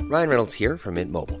Ryan Reynolds here from Mint Mobile.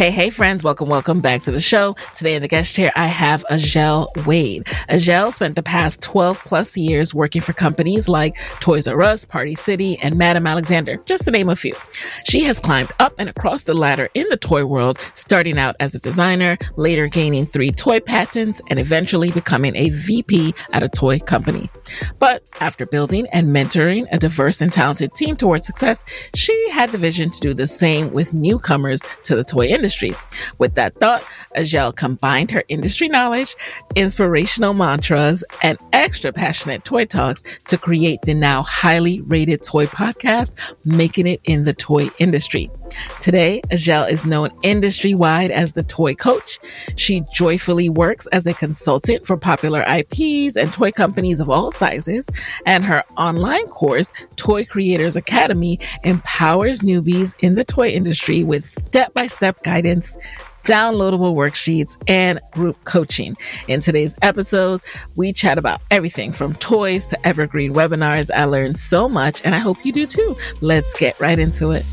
Hey, hey, friends. Welcome, welcome back to the show. Today in the guest chair, I have Azhelle Wade. Azhelle spent the past 12 plus years working for companies like Toys R Us, Party City, and Madame Alexander, just to name a few. She has climbed up and across the ladder in the toy world, starting out as a designer, later gaining three toy patents, and eventually becoming a VP at a toy company. But after building and mentoring a diverse and talented team towards success, she had the vision to do the same with newcomers to the toy industry. With that thought, Azhelle combined her industry knowledge, inspirational mantras, and extra passionate toy talks to create the now highly rated toy podcast, Making It in the Toy Industry. Today, Azhelle is known industry wide as the toy coach. She joyfully works as a consultant for popular IPs and toy companies of all sizes. And her online course, Toy Creators Academy, empowers newbies in the toy industry with step by step guidance downloadable worksheets, and group coaching. In today's episode, we chat about everything from toys to evergreen webinars. I learned so much, and I hope you do too. Let's get right into it.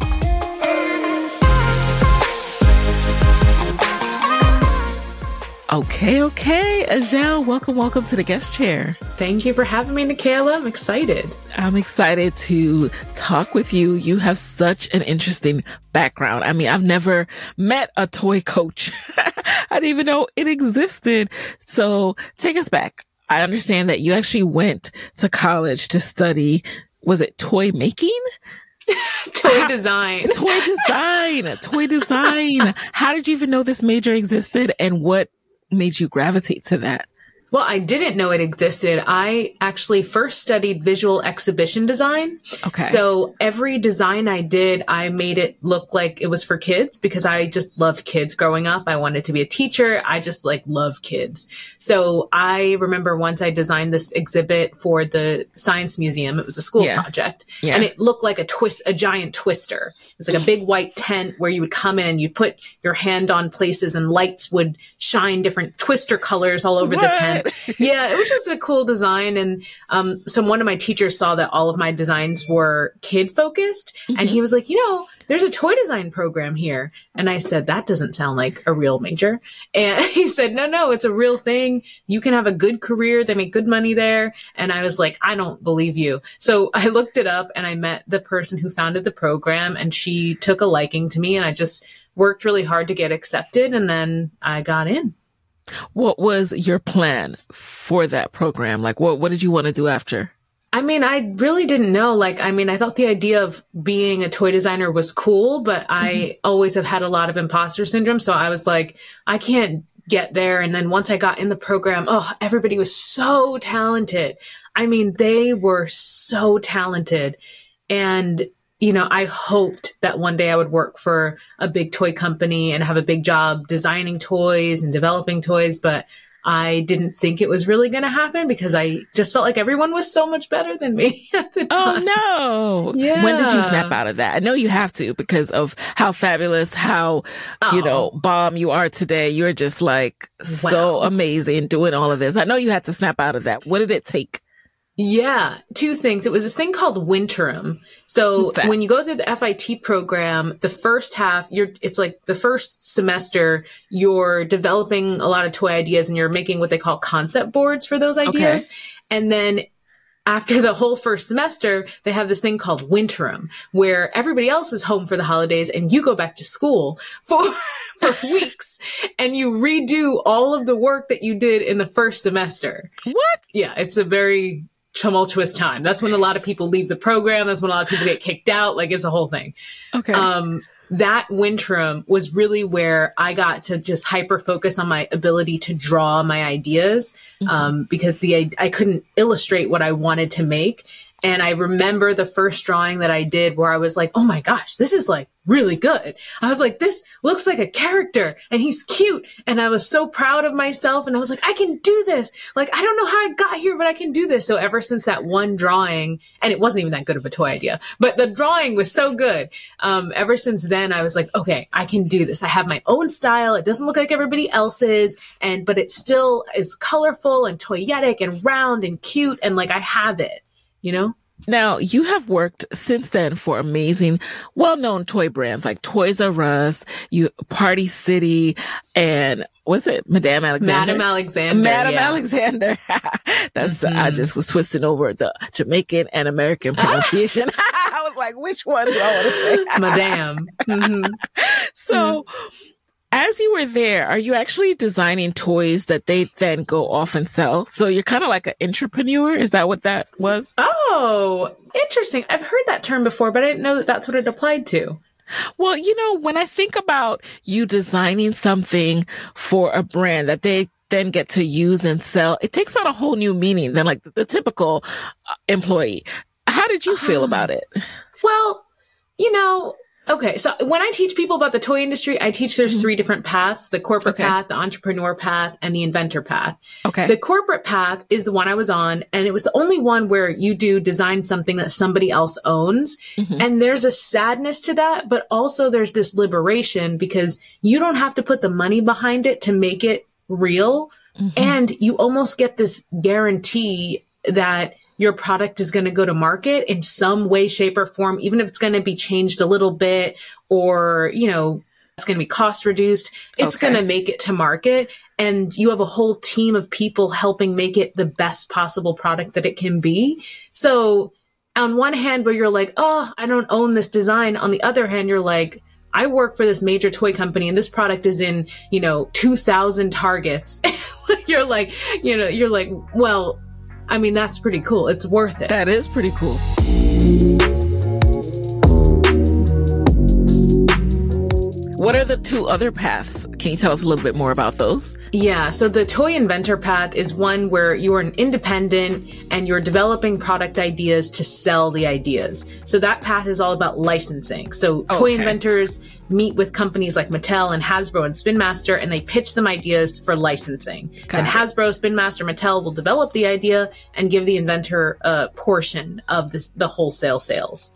Okay, okay. Azhelle, welcome, welcome to the guest chair. Thank you for having me, Nicaila. I'm excited. I'm excited to talk with you. You have such an interesting background. I mean, I've never met a toy coach. I didn't even know it existed. So take us back. I understand that you actually went to college to study, was it toy making? toy design. toy design. toy design. How did you even know this major existed and what made you gravitate to that? Well, I didn't know it existed. I actually first studied visual exhibition design. Okay. So every design I did, I made it look like it was for kids because I just loved kids growing up. I wanted to be a teacher. I just like love kids. So I remember once I designed this exhibit for the science museum. It was a school Yeah. project Yeah. and it looked like a twist, a giant twister. It's like a big white tent where you would come in and you'd put your hand on places and lights would shine different twister colors all over the tent what? yeah, it was just a cool design. And um, so one of my teachers saw that all of my designs were kid focused. Mm-hmm. And he was like, you know, there's a toy design program here. And I said, that doesn't sound like a real major. And he said, no, no, it's a real thing. You can have a good career. They make good money there. And I was like, I don't believe you. So I looked it up and I met the person who founded the program and she took a liking to me. And I just worked really hard to get accepted. And then I got in. What was your plan for that program? Like, what, what did you want to do after? I mean, I really didn't know. Like, I mean, I thought the idea of being a toy designer was cool, but I mm-hmm. always have had a lot of imposter syndrome. So I was like, I can't get there. And then once I got in the program, oh, everybody was so talented. I mean, they were so talented. And you know, I hoped that one day I would work for a big toy company and have a big job designing toys and developing toys, but I didn't think it was really going to happen because I just felt like everyone was so much better than me oh, no. Yeah. When did you snap out of that? I know you have to because of how fabulous, how, oh. you know, bomb you are today. You're just like wow. so amazing doing all of this. I know you had to snap out of that. What did it take? Yeah, two things. It was this thing called Winterim. So when you go through the FIT program, the first half, you're, it's like the first semester, you're developing a lot of toy ideas and you're making what they call concept boards for those ideas. Okay. And then after the whole first semester, they have this thing called Winterim, where everybody else is home for the holidays and you go back to school for, for weeks and you redo all of the work that you did in the first semester. What? Yeah, it's a very tumultuous time. That's when a lot of people leave the program. That's when a lot of people get kicked out. Like it's a whole thing. Okay. Um, that Winterim was really where I got to just hyper focus on my ability to draw my ideas, mm-hmm. um, because the I couldn't illustrate what I wanted to make, and I remember the first drawing that I did where I was like, oh my gosh, this is like really good. I was like, this looks like a character and he's cute. And I was so proud of myself. And I was like, I can do this. Like, I don't know how I got here, but I can do this. So ever since that one drawing, and it wasn't even that good of a toy idea, but the drawing was so good. Um, ever since then, I was like, okay, I can do this. I have my own style. It doesn't look like everybody else's. And, but it still is colorful and toyetic and round and cute. And like, I have it you know? Now, you have worked since then for amazing, well-known toy brands like Toys R Us, you Party City, and was it Madame Alexander? Madame Alexander. Madame yeah. Alexander. That's mm-hmm. I just was twisting over the Jamaican and American pronunciation. I was like, which one do I want to say? Madame. Mm-hmm. So. Mm-hmm as you were there, are you actually designing toys that they then go off and sell? So you're kind of like an intrapreneur. Is that what that was? Oh, interesting. I've heard that term before, but I didn't know that that's what it applied to. Well, you know, when I think about you designing something for a brand that they then get to use and sell, it takes on a whole new meaning than like the, the typical uh, employee. How did you feel about it? Well, you know, Okay, so when I teach people about the toy industry, I teach there's mm-hmm. three different paths the corporate okay. path, the entrepreneur path, and the inventor path. Okay. The corporate path is the one I was on, and it was the only one where you do design something that somebody else owns. Mm-hmm. And there's a sadness to that, but also there's this liberation because you don't have to put the money behind it to make it real. Mm-hmm. And you almost get this guarantee that your product is going to go to market in some way, shape, or form, even if it's going to be changed a little bit or, you know, it's going to be cost reduced. It's okay. going to make it to market. And you have a whole team of people helping make it the best possible product that it can be. So on one hand, where you're like, oh, I don't own this design. On the other hand, you're like, I work for this major toy company and this product is in, you know, 2000 targets. you're like, you know, you're like, well, I mean, that's pretty cool. It's worth it. That is pretty cool. What are the two other paths? Can you tell us a little bit more about those? Yeah, so the toy inventor path is one where you are an independent and you're developing product ideas to sell the ideas. So that path is all about licensing. So oh, toy okay. inventors meet with companies like Mattel and Hasbro and Spin Master and they pitch them ideas for licensing. Got and it. Hasbro, Spin Master, Mattel will develop the idea and give the inventor a portion of this, the wholesale sales.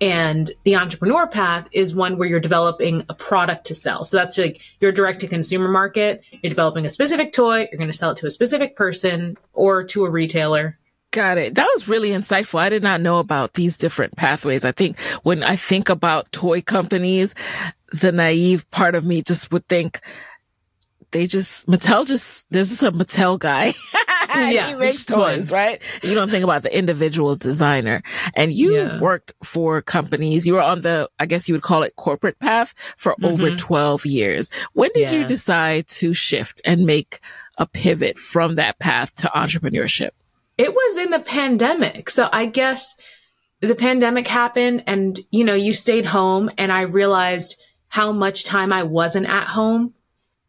And the entrepreneur path is one where you're developing a product to sell. So that's like your direct to consumer market. You're developing a specific toy. You're going to sell it to a specific person or to a retailer. Got it. That was really insightful. I did not know about these different pathways. I think when I think about toy companies, the naive part of me just would think they just Mattel just there's just a Mattel guy. yeah, he makes toys, right? You don't think about the individual designer. And you Yeah. worked for companies. You were on the I guess you would call it corporate path for over 12 years. When did you Mm-hmm. Decide to shift and make a pivot from that path to entrepreneurship? It was in the pandemic. So I guess the pandemic happened and, you know, you stayed home and I realized how much time I wasn't at home.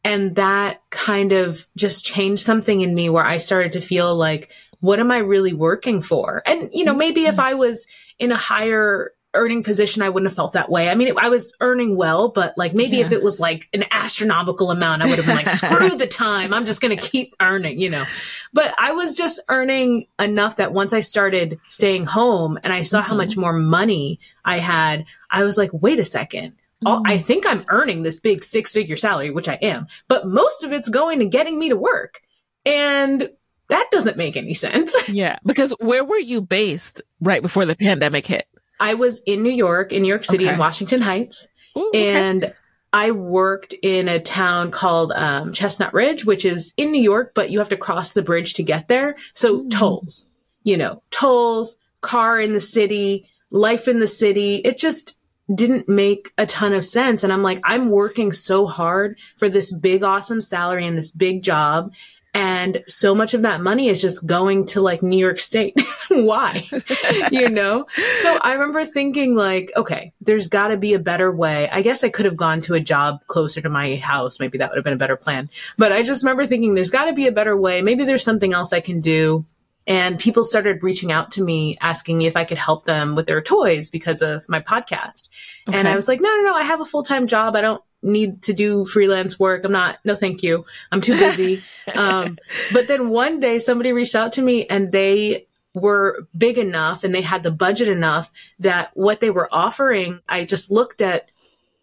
And that kind of just changed something in me where I started to feel like, what am I really working for? And, you know, maybe if I was in a higher earning position, I wouldn't have felt that way. I mean, I was earning well, but like maybe if it was like an astronomical amount, I would have been like, screw the time. I'm just going to keep earning, you know. But I was just earning enough that once I started staying home and I saw how mm-hmm. much more money I had, I was like, wait a second. All- I think I'm earning this big six figure salary, which I am, but most of it's going to getting me to work. And that doesn't make any sense. Yeah. Because where were you based right before the pandemic hit? I was in New York, in New York City, Okay. in Washington Heights, Ooh, okay. and I worked in a town called um, Chestnut Ridge, which is in New York, but you have to cross the bridge to get there. So tolls, you know, tolls, car in the city, life in the city. It just didn't make a ton of sense. And I'm like, I'm working so hard for this big, awesome salary and this big job. And so much of that money is just going to like New York State. Why? you know? So I remember thinking like, okay, there's gotta be a better way. I guess I could have gone to a job closer to my house. Maybe that would have been a better plan. But I just remember thinking there's gotta be a better way. Maybe there's something else I can do. And people started reaching out to me asking me if I could help them with their toys because of my podcast. And I was like, no, no, no, I have a full time job. I don't need to do freelance work. I'm not, no, thank you. I'm too busy. um, but then one day somebody reached out to me and they were big enough and they had the budget enough that what they were offering, I just looked at,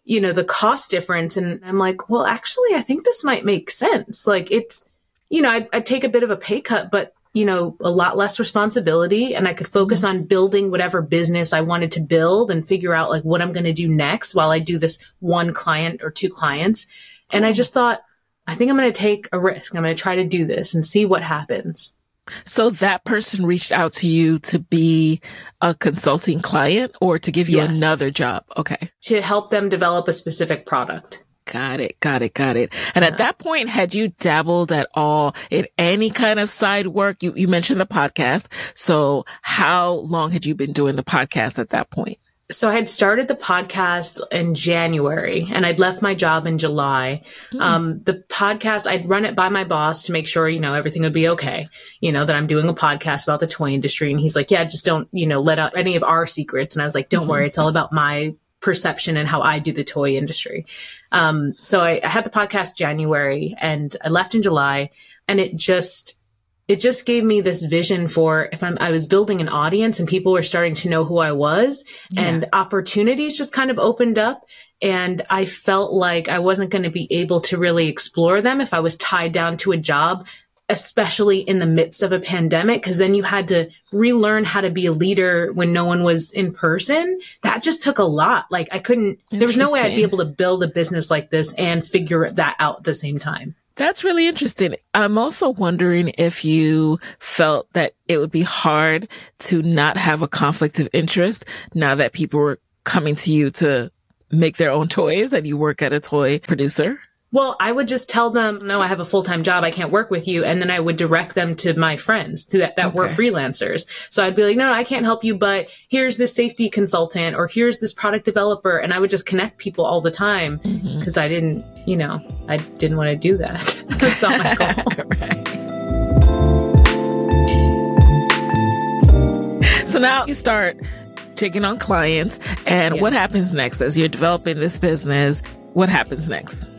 you know, the cost difference and I'm like, well, actually, I think this might make sense. Like it's, you know, I'd, I'd take a bit of a pay cut, but you know, a lot less responsibility and I could focus mm-hmm. on building whatever business I wanted to build and figure out like what I'm going to do next while I do this one client or two clients. And I just thought, I think I'm going to take a risk. I'm going to try to do this and see what happens. So that person reached out to you to be a consulting client or to give you Yes. another job. Okay. to help them develop a specific product. Got it. Got it. Got it. And at that point, had you dabbled at all in any kind of side work? You, you mentioned the podcast. So how long had you been doing the podcast at that point? So I had started the podcast in January and I'd left my job in July. Um, the podcast, I'd run it by my boss to make sure, you know, everything would be okay. You know, that I'm doing a podcast about the toy industry. And he's like, yeah, just don't, you know, let out any of our secrets. And I was like, don't worry. It's all about my perception and how I do the toy industry. Um, so I, I had the podcast January and I left in July and it just, it just gave me this vision for if I'm, I was building an audience and people were starting to know who I was and opportunities just kind of opened up. And I felt like I wasn't going to be able to really explore them if I was tied down to a job, especially in the midst of a pandemic. Cause then you had to relearn how to be a leader when no one was in person. That just took a lot. Like I couldn't, there was no way I'd be able to build a business like this and figure that out at the same time. That's really interesting. I'm also wondering if you felt that it would be hard to not have a conflict of interest now that people were coming to you to make their own toys and you work at a toy producer. Well, I would just tell them, no, I have a full time job. I can't work with you. And then I would direct them to my friends to that, that were freelancers. So I'd be like, no, no, I can't help you, but here's this safety consultant or here's this product developer. And I would just connect people all the time mm-hmm. because I didn't, you know, I didn't want to do that. That's not my goal. So now you start taking on clients and Yeah. what happens next as you're developing this business? What happens next?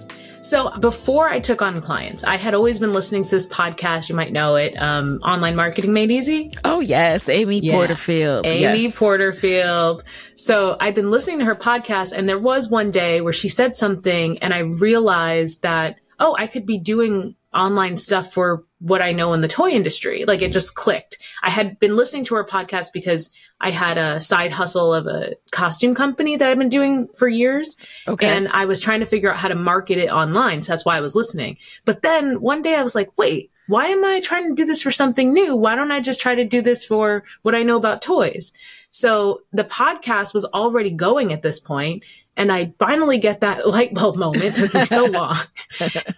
So before I took on clients, I had always been listening to this podcast. You might know it, um, Online Marketing Made Easy. Oh yes, Amy Yeah. Porterfield. Amy yes. Porterfield. So I'd been listening to her podcast, and there was one day where she said something, and I realized that, oh, I could be doing online stuff for what I know in the toy industry. Like it mm. just clicked. I had been listening to her podcast because I had a side hustle of a costume company that I've been doing for years. Okay. And I was trying to figure out how to market it online. So that's why I was listening. But then one day I was like, wait, why am I trying to do this for something new? Why don't I just try to do this for what I know about toys? So the podcast was already going at this point, and I finally get that light bulb moment. It took me so long.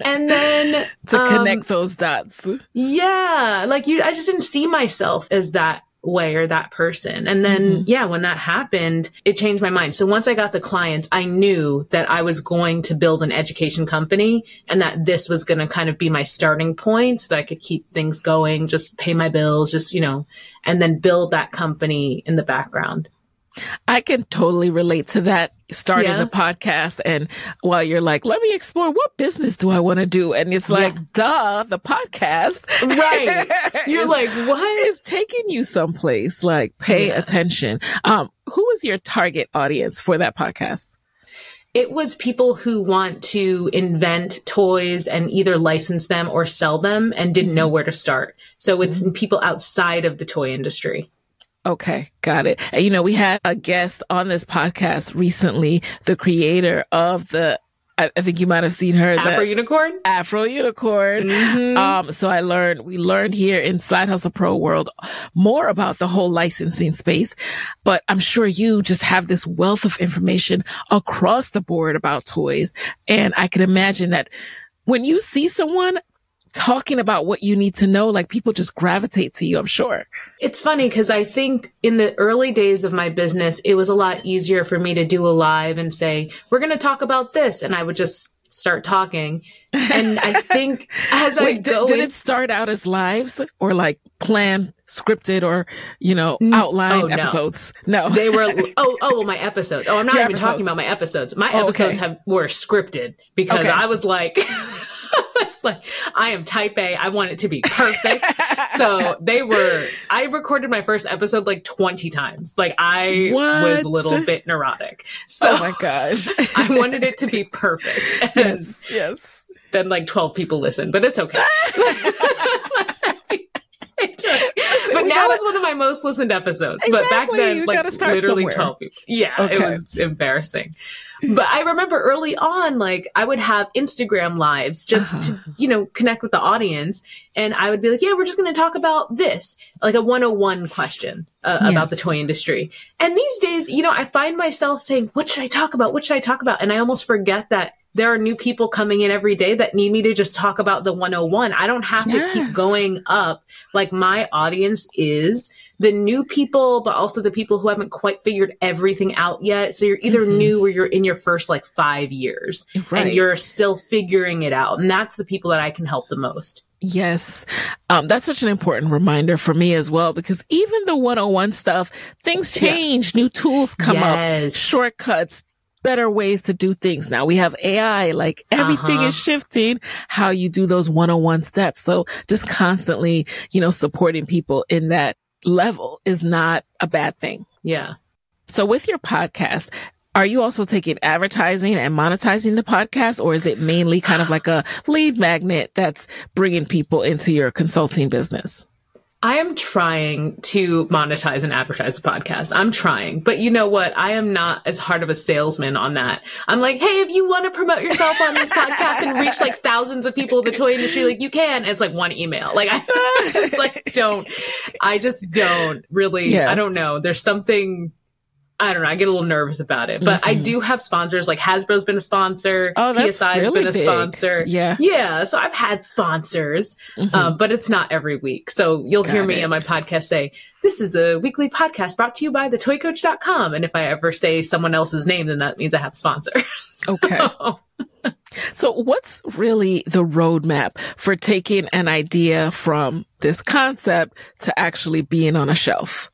and then to um, connect those dots. yeah, like you, I just didn't see myself as that way or that person. And then, yeah, when that happened, it changed my mind. So once I got the clients, I knew that I was going to build an education company and that this was going to kind of be my starting point so that I could keep things going, just pay my bills, just, you know, and then build that company in the background. I can totally relate to that starting Yeah. the podcast and while you're like, let me explore what business do I want to do? And it's like, Yeah. duh, the podcast. Right. You're like, what? is taking you someplace. Like, pay Yeah. attention. Um, who was your target audience for that podcast? It was people who want to invent toys and either license them or sell them and didn't know where to start. So it's people outside of the toy industry. Okay, got it. And you know, we had a guest on this podcast recently, the creator of the, I, think you might have seen her, the Afro Unicorn? Afro Unicorn. Mm-hmm. Um, so I learned, we learned here in Side Hustle Pro world more about the whole licensing space, but I'm sure you just have this wealth of information across the board about toys. And I can imagine that when you see someone talking about what you need to know, like people just gravitate to you, I'm sure. It's funny because I think in the early days of my business, it was a lot easier for me to do a live and say, we're going to talk about this. And I would just start talking. And I think as I go did, did it start out as lives or like planned, scripted, or you know, outline oh, no. episodes? No, they were oh oh well my episodes oh i'm not Your even episodes. talking about my episodes my Oh, episodes okay. have were scripted because Okay. i was like was like i am type a. I want it to be perfect. So they were i recorded my first episode like 20 times. Like i was a little bit neurotic. So oh my gosh. i wanted it to be perfect. And yes, yes. then like 12 people listened but it's okay. It took- but now gotta- it's one of my most listened episodes. But back then, like literally somewhere. 12 people. Yeah, it was embarrassing. But I remember early on, like I would have Instagram lives just Uh-huh. to, you know, connect with the audience. And I would be like, yeah, we're just going to talk about this, like a 101 question uh, about the toy industry. And these days, you know, I find myself saying, what should I talk about? What should I talk about? And I almost forget that there are new people coming in every day that need me to just talk about the 101. I don't have to keep going up. Like my audience is the new people, but also the people who haven't quite figured everything out yet. So you're either new or you're in your first like five years Right. and you're still figuring it out. And that's the people that I can help the most. Yes. Um, that's such an important reminder for me as well, because even the 101 stuff, things Yeah. change, new tools come up, shortcuts, better ways to do things. Now we have AI, like everything Uh-huh. is shifting how you do those 101 steps. So just constantly, you know, supporting people in that level is not a bad thing. Yeah. So with your podcast, are you also taking advertising and monetizing the podcast or is it mainly kind of like a lead magnet that's bringing people into your consulting business? I am trying to monetize and advertise the podcast. I'm trying, but you know what? I am not as hard of a salesman on that. I'm like, hey, if you want to promote yourself on this podcast and reach like thousands of people in the toy industry, like you can. It's like one email. Like I just like don't. I just don't really. Yeah. I don't know. There's something. I don't know. I get a little nervous about it, but I do have sponsors. Like Hasbro's been a sponsor. Mm-hmm. Oh, that's PSI has really been a big. sponsor. Yeah. Yeah. So I've had sponsors, uh, but it's not every week. So you'll hear me it. on my podcast say, this is a weekly podcast brought to you by thetoycoach.com. And if I ever say someone else's name, then that means I have sponsors. sponsor. Okay. So what's really the roadmap for taking an idea from this concept to actually being on a shelf?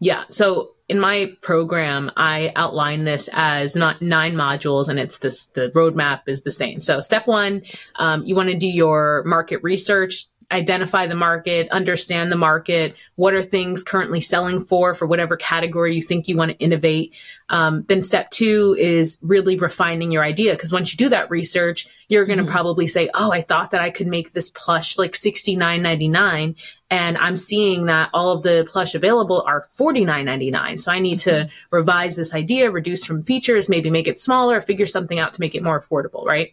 Yeah. So in my program, I outline this as not nine modules and it's this, the roadmap is the same. So step one, um, you want to do your market research, identify the market, understand the market. What are things currently selling for, for whatever category you think you want to innovate? Um, then step two is really refining your idea. Because once you do that research, you're going to mm-hmm. probably say, Oh, I thought that I could make this plush like $69.99. And I'm seeing that all of the plush available are $49.99. So I need mm-hmm. to revise this idea, reduce from features, maybe make it smaller, figure something out to make it more affordable, right?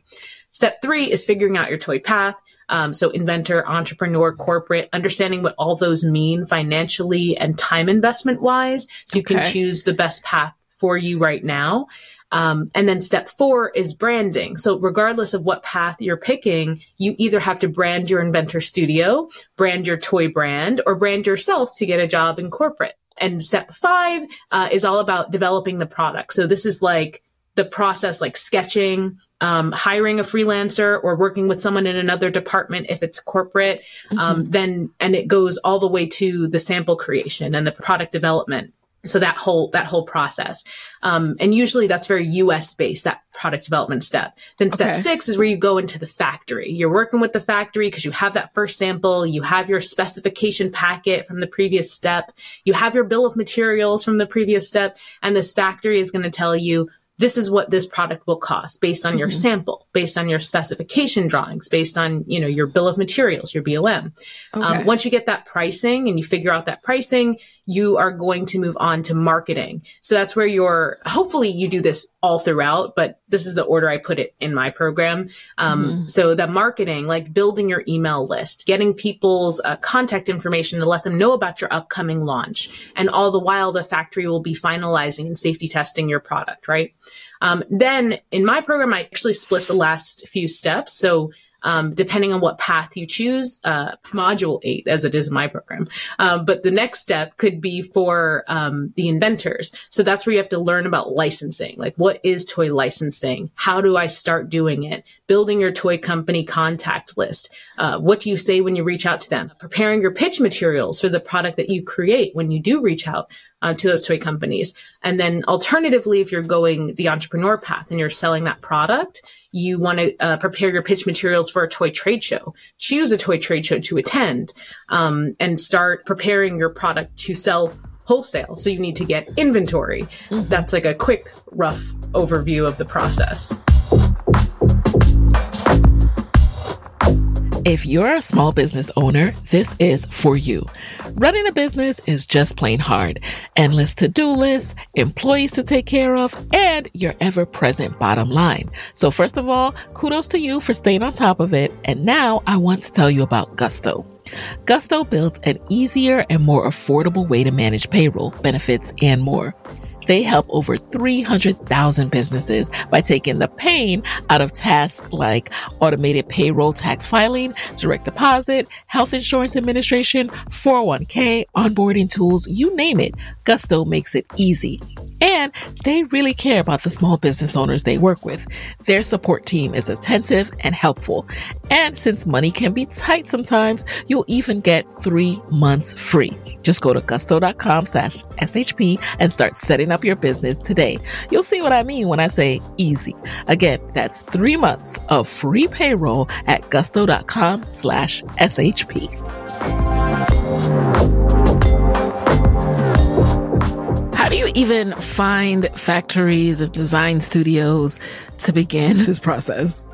Step three is figuring out your toy path. Um, so inventor, entrepreneur, corporate, understanding what all those mean financially and time investment wise. So you okay. can choose the best path for you right now. Um, and then step four is branding. So regardless of what path you're picking, you either have to brand your inventor studio, brand your toy brand, or brand yourself to get a job in corporate. And step five uh, is all about developing the product. So this is like the process like sketching, um, hiring a freelancer or working with someone in another department if it's corporate, um, mm-hmm. um, then and it goes all the way to the sample creation and the product development. So that whole that whole process, um, and usually that's very U.S. based that product development step. Then step okay. six is where you go into the factory. You're working with the factory because you have that first sample, you have your specification packet from the previous step, you have your bill of materials from the previous step, and this factory is going to tell you this is what this product will cost based on your mm-hmm. sample, based on your specification drawings, based on, you know, your bill of materials, your BOM. Um, okay. Um, once you get that pricing and you figure out that pricing, you are going to move on to marketing. So that's where you're, hopefully you do this all throughout, but this is the order I put it in my program. Um, mm-hmm. So the marketing, like building your email list, getting people's uh, contact information to let them know about your upcoming launch. And all the while, the factory will be finalizing and safety testing your product, right? Um, then in my program, I actually split the last few steps. So um, depending on what path you choose, uh, module eight, as it is in my program. Um, but the next step could be for um, the inventors. So that's where you have to learn about licensing. Like, what is toy licensing? How do I start doing it? Building your toy company contact list. Uh, what do you say when you reach out to them? Preparing your pitch materials for the product that you create when you do reach out uh, to those toy companies. And then alternatively, if you're going the entrepreneur path and you're selling that product, you want to uh, prepare your pitch materials for a toy trade show. Choose a toy trade show to attend um, and start preparing your product to sell wholesale. So you need to get inventory. Mm-hmm. That's like a quick, rough overview of the process. If you're a small business owner, this is for you. Running a business is just plain hard. Endless to do lists, employees to take care of, and your ever present bottom line. So, first of all, kudos to you for staying on top of it. And now I want to tell you about Gusto. Gusto builds an easier and more affordable way to manage payroll, benefits, and more. They help over 300,000 businesses by taking the pain out of tasks like automated payroll tax filing, direct deposit, health insurance administration, 401k, onboarding tools, you name it. Gusto makes it easy. And they really care about the small business owners they work with. Their support team is attentive and helpful. And since money can be tight sometimes, you'll even get three months free. Just go to gusto.com slash SHP and start setting up your business today. You'll see what I mean when I say easy. Again, that's three months of free payroll at gusto.com slash SHP. How do you even find factories and design studios to begin this process?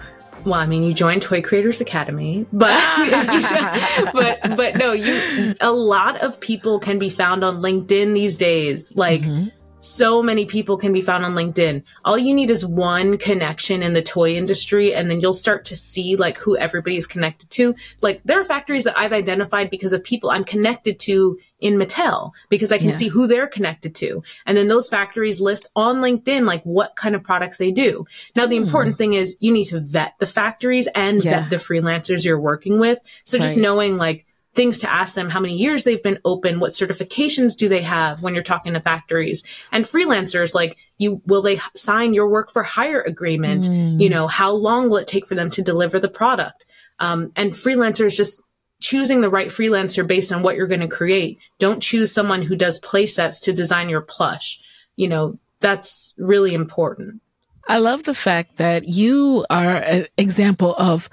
well, I mean, you join Toy Creators Academy, but but but no, you a lot of people can be found on LinkedIn these days. Like mm-hmm so many people can be found on LinkedIn. All you need is one connection in the toy industry, and then you'll start to see like who everybody is connected to. Like there are factories that I've identified because of people I'm connected to in Mattel because I can yeah. see who they're connected to. And then those factories list on LinkedIn like what kind of products they do. Now, the mm. important thing is you need to vet the factories and yeah. vet the freelancers you're working with. So just knowing like things to ask them how many years they've been open what certifications do they have when you're talking to factories and freelancers like you will they sign your work for hire agreement mm. you know how long will it take for them to deliver the product um, and freelancers just choosing the right freelancer based on what you're going to create. Don't choose someone who does play sets to design your plush. You know, that's really important. I love the fact that you are an example of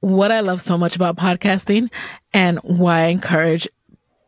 what I love so much about podcasting and why I encourage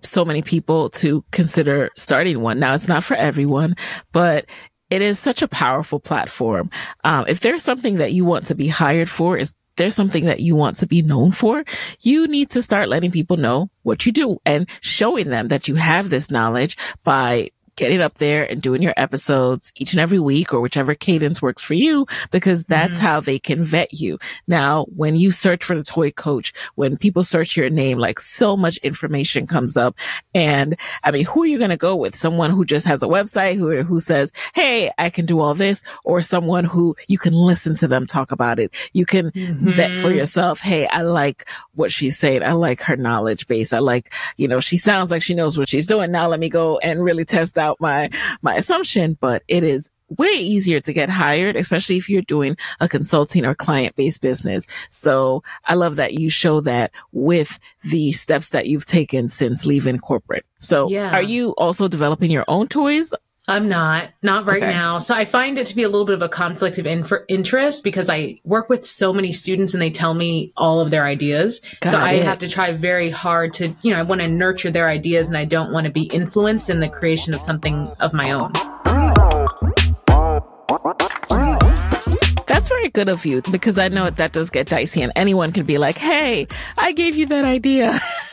so many people to consider starting one. Now, it's not for everyone, but it is such a powerful platform. Um, if there's something that you want to be hired for, is there's something that you want to be known for, you need to start letting people know what you do and showing them that you have this knowledge by getting up there and doing your episodes each and every week or whichever cadence works for you, because that's mm-hmm. how they can vet you. Now, when you search for the toy coach, when people search your name, like so much information comes up. And I mean, who are you going to go with? Someone who just has a website who, who says, Hey, I can do all this or someone who you can listen to them talk about it. You can mm-hmm. vet for yourself. Hey, I like what she's saying. I like her knowledge base. I like, you know, she sounds like she knows what she's doing. Now let me go and really test out out my, my assumption, but it is way easier to get hired, especially if you're doing a consulting or client based business. So I love that you show that with the steps that you've taken since leaving corporate. So yeah. are you also developing your own toys? I'm not, not right okay. now. So I find it to be a little bit of a conflict of in- interest because I work with so many students and they tell me all of their ideas. Got so it. I have to try very hard to, you know, I want to nurture their ideas and I don't want to be influenced in the creation of something of my own. That's very good of you because I know that does get dicey and anyone can be like, Hey, I gave you that idea.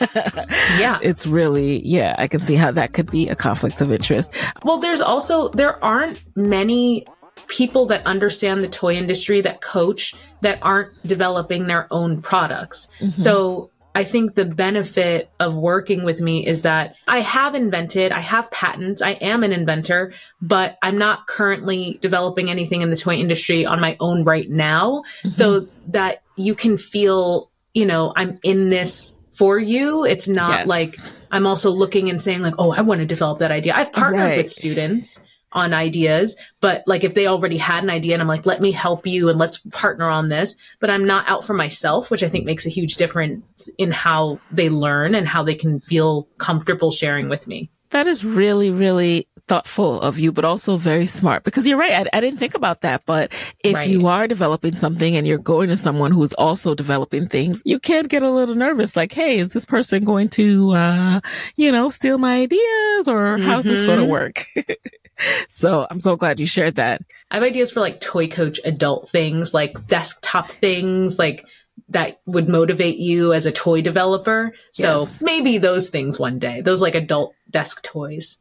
yeah. It's really, yeah, I can see how that could be a conflict of interest. Well, there's also, there aren't many people that understand the toy industry that coach that aren't developing their own products. Mm-hmm. So I think the benefit of working with me is that I have invented, I have patents, I am an inventor, but I'm not currently developing anything in the toy industry on my own right now. Mm-hmm. So that you can feel, you know, I'm in this for you. It's not yes. like I'm also looking and saying like, oh, I want to develop that idea. I've partnered right. with students on ideas. But like if they already had an idea and I'm like, let me help you and let's partner on this, but I'm not out for myself, which I think makes a huge difference in how they learn and how they can feel comfortable sharing with me. That is really, really thoughtful of you, but also very smart because you're right. I, I didn't think about that. But if right. you are developing something and you're going to someone who's also developing things, you can get a little nervous. Like, Hey, is this person going to, uh, you know, steal my ideas or how's mm-hmm. this going to work? so I'm so glad you shared that. I have ideas for like toy coach adult things, like desktop things, like that would motivate you as a toy developer. So yes. maybe those things one day, those like adult desk toys.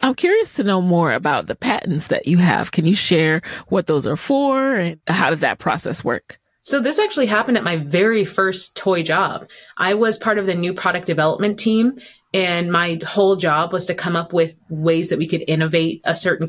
I'm curious to know more about the patents that you have. Can you share what those are for and how did that process work? So this actually happened at my very first toy job. I was part of the new product development team and my whole job was to come up with ways that we could innovate a certain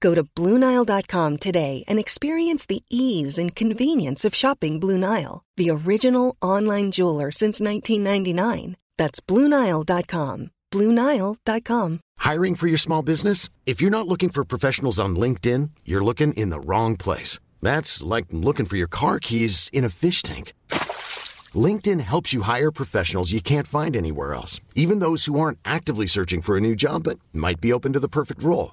Go to BlueNile.com today and experience the ease and convenience of shopping Blue Nile, the original online jeweler since 1999. That's BlueNile.com. BlueNile.com. Hiring for your small business? If you're not looking for professionals on LinkedIn, you're looking in the wrong place. That's like looking for your car keys in a fish tank. LinkedIn helps you hire professionals you can't find anywhere else, even those who aren't actively searching for a new job but might be open to the perfect role.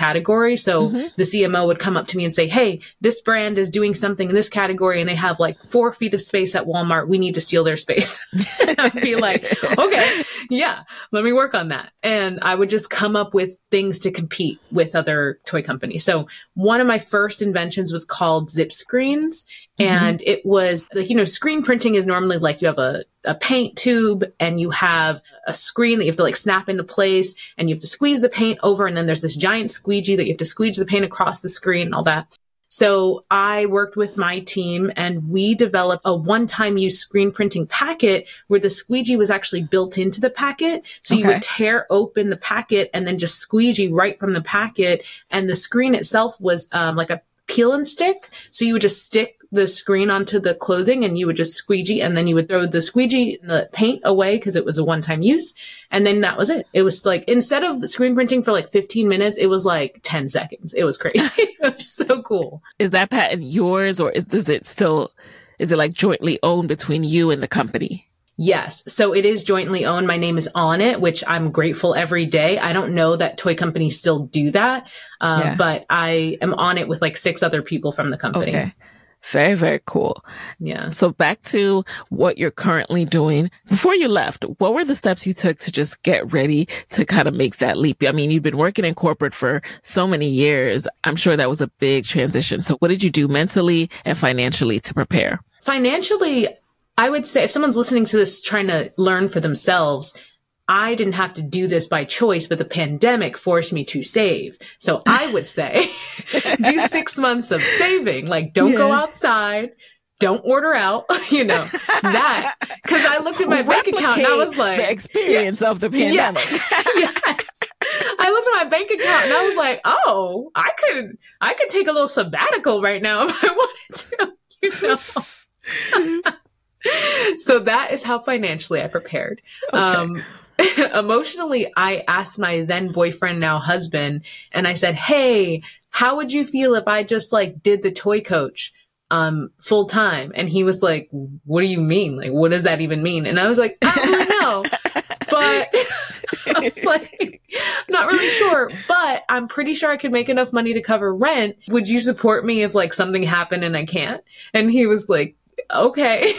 category. So mm-hmm. the CMO would come up to me and say, Hey, this brand is doing something in this category and they have like four feet of space at Walmart. We need to steal their space. I'd be like, okay, yeah, let me work on that. And I would just come up with things to compete with other toy companies. So one of my first inventions was called zip screens. Mm-hmm. And it was like, you know, screen printing is normally like you have a a paint tube and you have a screen that you have to like snap into place and you have to squeeze the paint over and then there's this giant squeegee that you have to squeeze the paint across the screen and all that. So I worked with my team and we developed a one-time use screen printing packet where the squeegee was actually built into the packet. So okay. you would tear open the packet and then just squeegee right from the packet. And the screen itself was um, like a peel and stick. So you would just stick the screen onto the clothing and you would just squeegee and then you would throw the squeegee and the paint away because it was a one time use. And then that was it. It was like, instead of screen printing for like 15 minutes, it was like 10 seconds. It was crazy. it was so cool. Is that patent yours or is, does it still, is it like jointly owned between you and the company? Yes. So it is jointly owned. My name is on it, which I'm grateful every day. I don't know that toy companies still do that, uh, yeah. but I am on it with like six other people from the company. Okay. Very, very cool. Yeah. So back to what you're currently doing. Before you left, what were the steps you took to just get ready to kind of make that leap? I mean, you've been working in corporate for so many years. I'm sure that was a big transition. So what did you do mentally and financially to prepare? Financially, I would say if someone's listening to this trying to learn for themselves, I didn't have to do this by choice, but the pandemic forced me to save. So I would say do six months of saving. Like don't yeah. go outside. Don't order out, you know, that. Cause I looked at my Replicate bank account and I was like, the experience yeah, of the pandemic. Yeah, yes. I looked at my bank account and I was like, oh, I could, I could take a little sabbatical right now if I wanted to, you know. so that is how financially I prepared. Okay. Um, emotionally, I asked my then boyfriend, now husband, and I said, Hey, how would you feel if I just like did the toy coach? um, full time. And he was like, what do you mean? Like, what does that even mean? And I was like, I don't really know, but I was like, not really sure, but I'm pretty sure I could make enough money to cover rent. Would you support me if like something happened and I can't? And he was like, okay.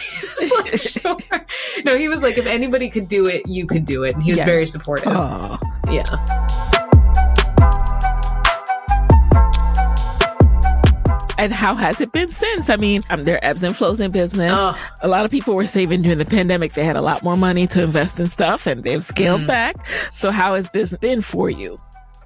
like, sure. No, he was like, if anybody could do it, you could do it. And he was yeah. very supportive. Aww. Yeah. And how has it been since? I mean, um, there are ebbs and flows in business. Oh. A lot of people were saving during the pandemic. They had a lot more money to invest in stuff and they've scaled mm. back. So how has business been for you?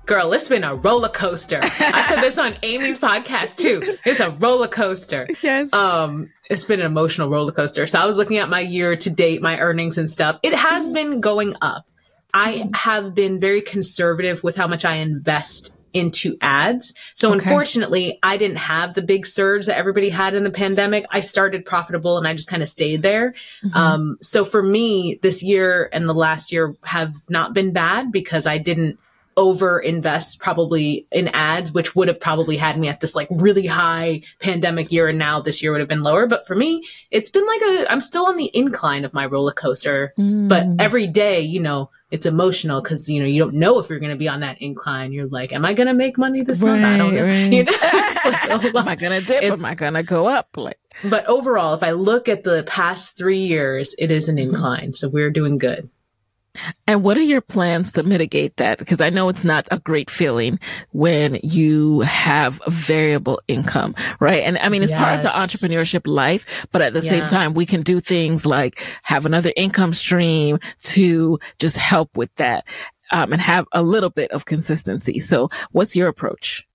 Girl, it's been a roller coaster. I said this on Amy's podcast too. It's a roller coaster. Yes. Um, it's been an emotional roller coaster. So I was looking at my year to date, my earnings and stuff. It has been going up. I have been very conservative with how much I invest into ads. So okay. unfortunately, I didn't have the big surge that everybody had in the pandemic. I started profitable and I just kind of stayed there. Mm-hmm. Um, so for me, this year and the last year have not been bad because I didn't over invest probably in ads, which would have probably had me at this like really high pandemic year. And now this year would have been lower. But for me, it's been like a, I'm still on the incline of my roller coaster, mm. but every day, you know, it's emotional because you know you don't know if you're going to be on that incline. You're like, am I going to make money this right, month? I don't know. Right. You know, like am I going to dip? It's, am I going to go up? Like, but overall, if I look at the past three years, it is an incline. So we're doing good. And what are your plans to mitigate that? Because I know it's not a great feeling when you have variable income, right? And I mean, it's yes. part of the entrepreneurship life, but at the yeah. same time, we can do things like have another income stream to just help with that. Um, and have a little bit of consistency. So what's your approach?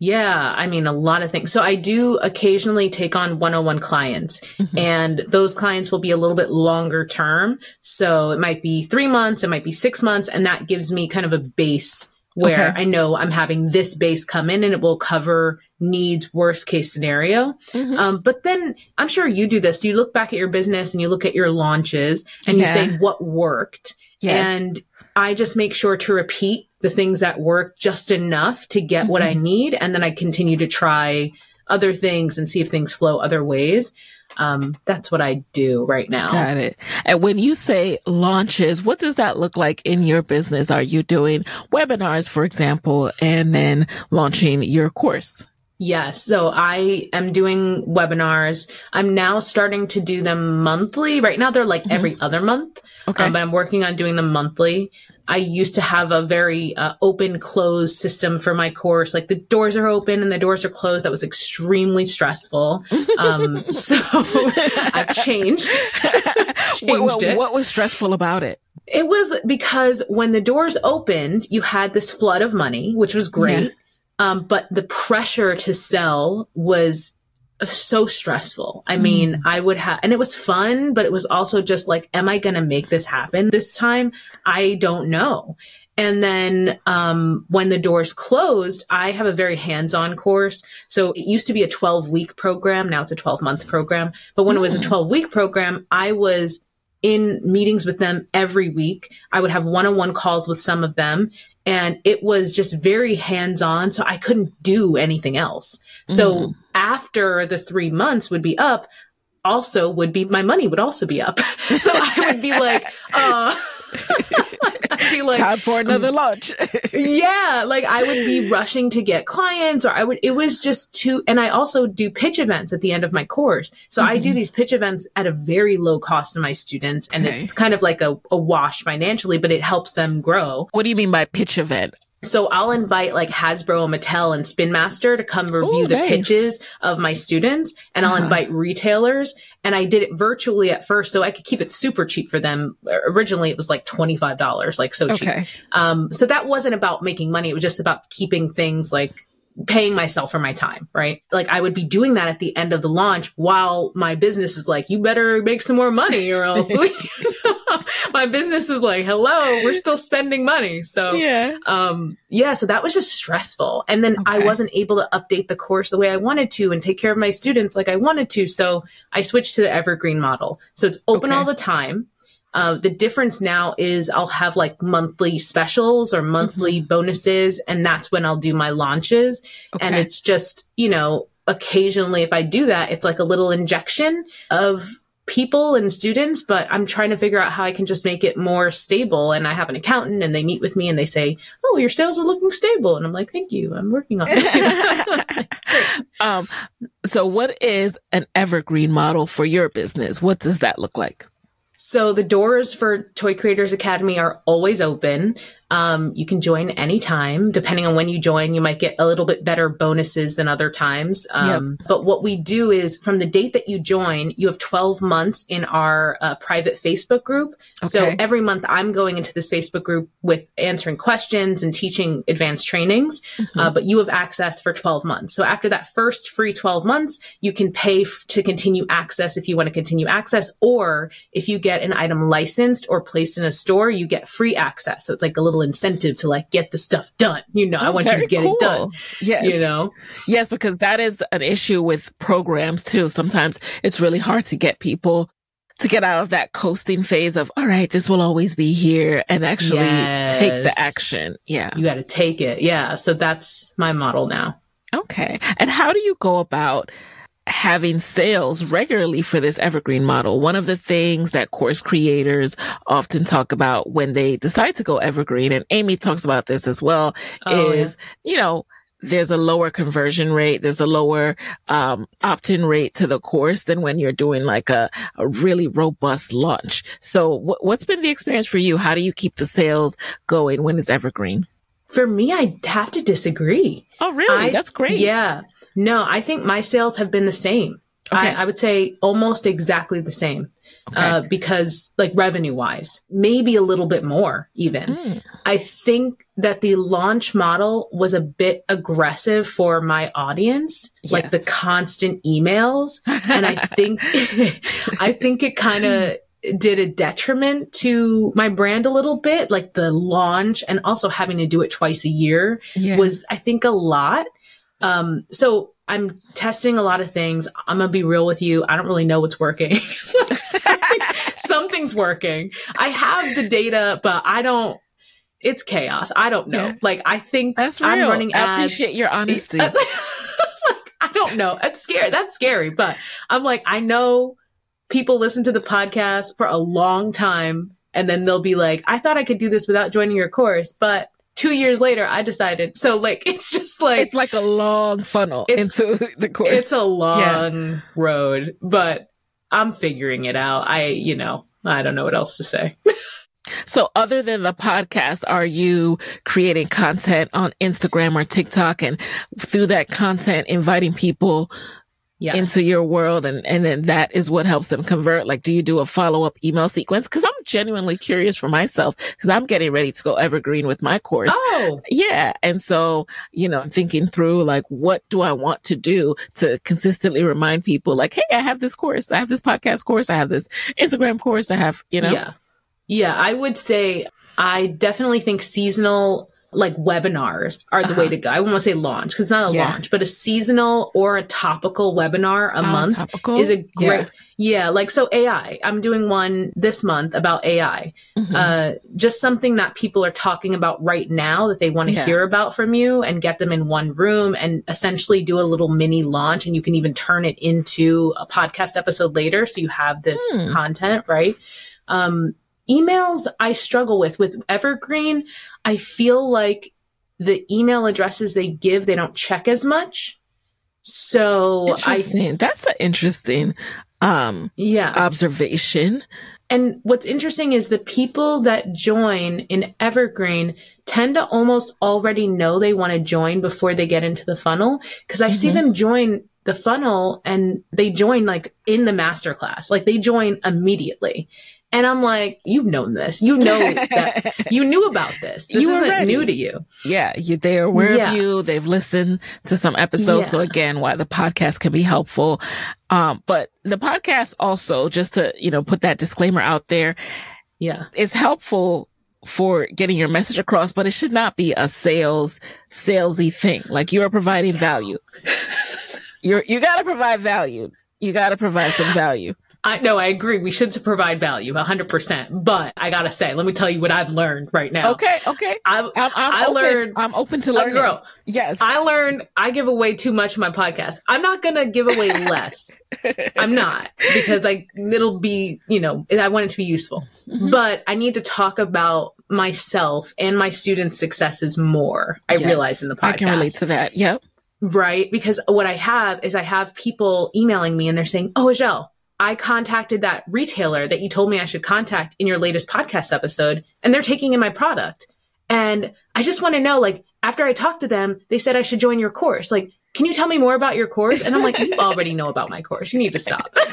Yeah, I mean, a lot of things. So I do occasionally take on one on one clients, mm-hmm. and those clients will be a little bit longer term. So it might be three months, it might be six months, and that gives me kind of a base where okay. I know I'm having this base come in and it will cover needs worst case scenario. Mm-hmm. Um, but then I'm sure you do this. You look back at your business and you look at your launches and yeah. you say what worked. Yes. And I just make sure to repeat the things that work just enough to get mm-hmm. what I mm-hmm. need. And then I continue to try other things and see if things flow other ways. Um, that's what I do right now. Got it. And when you say launches, what does that look like in your business? Are you doing webinars, for example, and then launching your course? Yes. So I am doing webinars. I'm now starting to do them monthly. Right now they're like mm-hmm. every other month. Okay. Um, but I'm working on doing them monthly. I used to have a very uh, open closed system for my course. Like the doors are open and the doors are closed. That was extremely stressful. Um, so I've changed. changed what, it. What was stressful about it? It was because when the doors opened, you had this flood of money, which was great. Yeah. Um, but the pressure to sell was so stressful. I mean, mm. I would have, and it was fun, but it was also just like, am I going to make this happen this time? I don't know. And then, um, when the doors closed, I have a very hands-on course. So it used to be a 12 week program. Now it's a 12 month program. But when mm. it was a mm. 12 week program, I was in meetings with them every week. I would have one-on-one calls with some of them and it was just very hands-on so i couldn't do anything else so mm. after the three months would be up also would be my money would also be up so i would be like uh I'd be like time for another launch. yeah, like I would be rushing to get clients, or I would. It was just too. And I also do pitch events at the end of my course, so mm-hmm. I do mm-hmm. these pitch events at a very low cost to my students, and okay. it's kind of like a, a wash financially, but it helps them grow. What do you mean by pitch event? So I'll invite like Hasbro and Mattel and Spin Master to come review Ooh, the nice. pitches of my students and I'll uh-huh. invite retailers and I did it virtually at first so I could keep it super cheap for them. Originally it was like $25, like so cheap. Okay. Um, so that wasn't about making money. It was just about keeping things like paying myself for my time, right? Like I would be doing that at the end of the launch while my business is like, you better make some more money or else my business is like, hello, we're still spending money. So, yeah. Um, yeah. So that was just stressful. And then okay. I wasn't able to update the course the way I wanted to and take care of my students like I wanted to. So I switched to the evergreen model. So it's open okay. all the time. Uh, the difference now is I'll have like monthly specials or monthly mm-hmm. bonuses, and that's when I'll do my launches. Okay. And it's just, you know, occasionally if I do that, it's like a little injection of people and students, but I'm trying to figure out how I can just make it more stable. And I have an accountant and they meet with me and they say, Oh, your sales are looking stable. And I'm like, thank you. I'm working on it. um, so what is an evergreen model for your business? What does that look like? So the doors for Toy Creators Academy are always open. Um, you can join anytime. Depending on when you join, you might get a little bit better bonuses than other times. Um, yep. But what we do is from the date that you join, you have 12 months in our uh, private Facebook group. Okay. So every month I'm going into this Facebook group with answering questions and teaching advanced trainings. Mm-hmm. Uh, but you have access for 12 months. So after that first free 12 months, you can pay f- to continue access if you want to continue access. Or if you get an item licensed or placed in a store, you get free access. So it's like a little little incentive to like get the stuff done. You know, oh, I want you to get cool. it done. Yes. You know? Yes, because that is an issue with programs too. Sometimes it's really hard to get people to get out of that coasting phase of, all right, this will always be here and actually yes. take the action. Yeah. You got to take it. Yeah. So that's my model now. Okay. And how do you go about having sales regularly for this evergreen model. One of the things that course creators often talk about when they decide to go evergreen, and Amy talks about this as well, oh, is, yeah. you know, there's a lower conversion rate. There's a lower, um, opt-in rate to the course than when you're doing like a, a really robust launch. So wh- what's been the experience for you? How do you keep the sales going when it's evergreen? For me, I have to disagree. Oh, really? I, That's great. Yeah. No, I think my sales have been the same. Okay. I, I would say almost exactly the same. Okay. Uh, because like revenue wise, maybe a little bit more even. Mm. I think that the launch model was a bit aggressive for my audience, yes. like the constant emails. and I think, I think it kind of did a detriment to my brand a little bit. Like the launch and also having to do it twice a year yeah. was, I think, a lot. Um, so I'm testing a lot of things. I'm gonna be real with you. I don't really know what's working. Something's working. I have the data, but I don't. It's chaos. I don't know. Yeah. Like I think that's real. I'm running. I appreciate your honesty. like, I don't know. That's scary. That's scary. But I'm like, I know people listen to the podcast for a long time, and then they'll be like, I thought I could do this without joining your course, but two years later, I decided. So like, it's just like it's like a long funnel into the course. It's a long yeah. road, but I'm figuring it out. I, you know, I don't know what else to say. So other than the podcast, are you creating content on Instagram or TikTok and through that content inviting people yes. into your world and, and then that is what helps them convert? Like, do you do a follow up email sequence? Cause I'm genuinely curious for myself because I'm getting ready to go evergreen with my course. Oh, yeah. And so, you know, I'm thinking through like, what do I want to do to consistently remind people like, Hey, I have this course. I have this podcast course. I have this Instagram course. I have, you know, yeah. Yeah. I would say I definitely think seasonal like webinars are the uh-huh. way to go. I won't say launch because it's not a yeah. launch, but a seasonal or a topical webinar a month topical? is a great. Yeah. yeah. like so AI. I'm doing one this month about AI. Mm-hmm. Uh, just something that people are talking about right now that they want to yeah. hear about from you and get them in one room and essentially do a little mini launch. And you can even turn it into a podcast episode later. So you have this hmm. content, right? Um, emails I struggle with. With Evergreen, I feel like the email addresses they give, they don't check as much. So interesting. I, That's an interesting um yeah observation. And what's interesting is the people that join in Evergreen tend to almost already know they want to join before they get into the funnel. Cause I mm-hmm. see them join the funnel and they join like in the masterclass. Like they join immediately. And I'm like, you've known this. You know that you knew about this. This you isn't ready. new to you. Yeah. You, they're aware yeah. of you. They've listened to some episodes. Yeah. So again, why the podcast can be helpful. Um, but the podcast also, just to, you know, put that disclaimer out there. Yeah. It's helpful for getting your message across, but it should not be a sales, salesy thing. Like you are providing value. You're, you gotta provide value. You gotta provide some value. I know I agree. We should provide value, hundred percent. But I gotta say, let me tell you what I've learned right now. Okay, okay. I, I'm, I'm I open. learned. I'm open to learning. girl, yes. I learned. I give away too much in my podcast. I'm not gonna give away less. I'm not because I it'll be you know I want it to be useful. Mm-hmm. But I need to talk about myself and my students' successes more. I yes, realize in the podcast. I can relate to that. Yep. Right, because what I have is I have people emailing me and they're saying, "Oh, Azhelle, I contacted that retailer that you told me I should contact in your latest podcast episode, and they're taking in my product. And I just want to know, like, after I talked to them, they said I should join your course. Like, can you tell me more about your course? And I'm like, you already know about my course. You need to stop.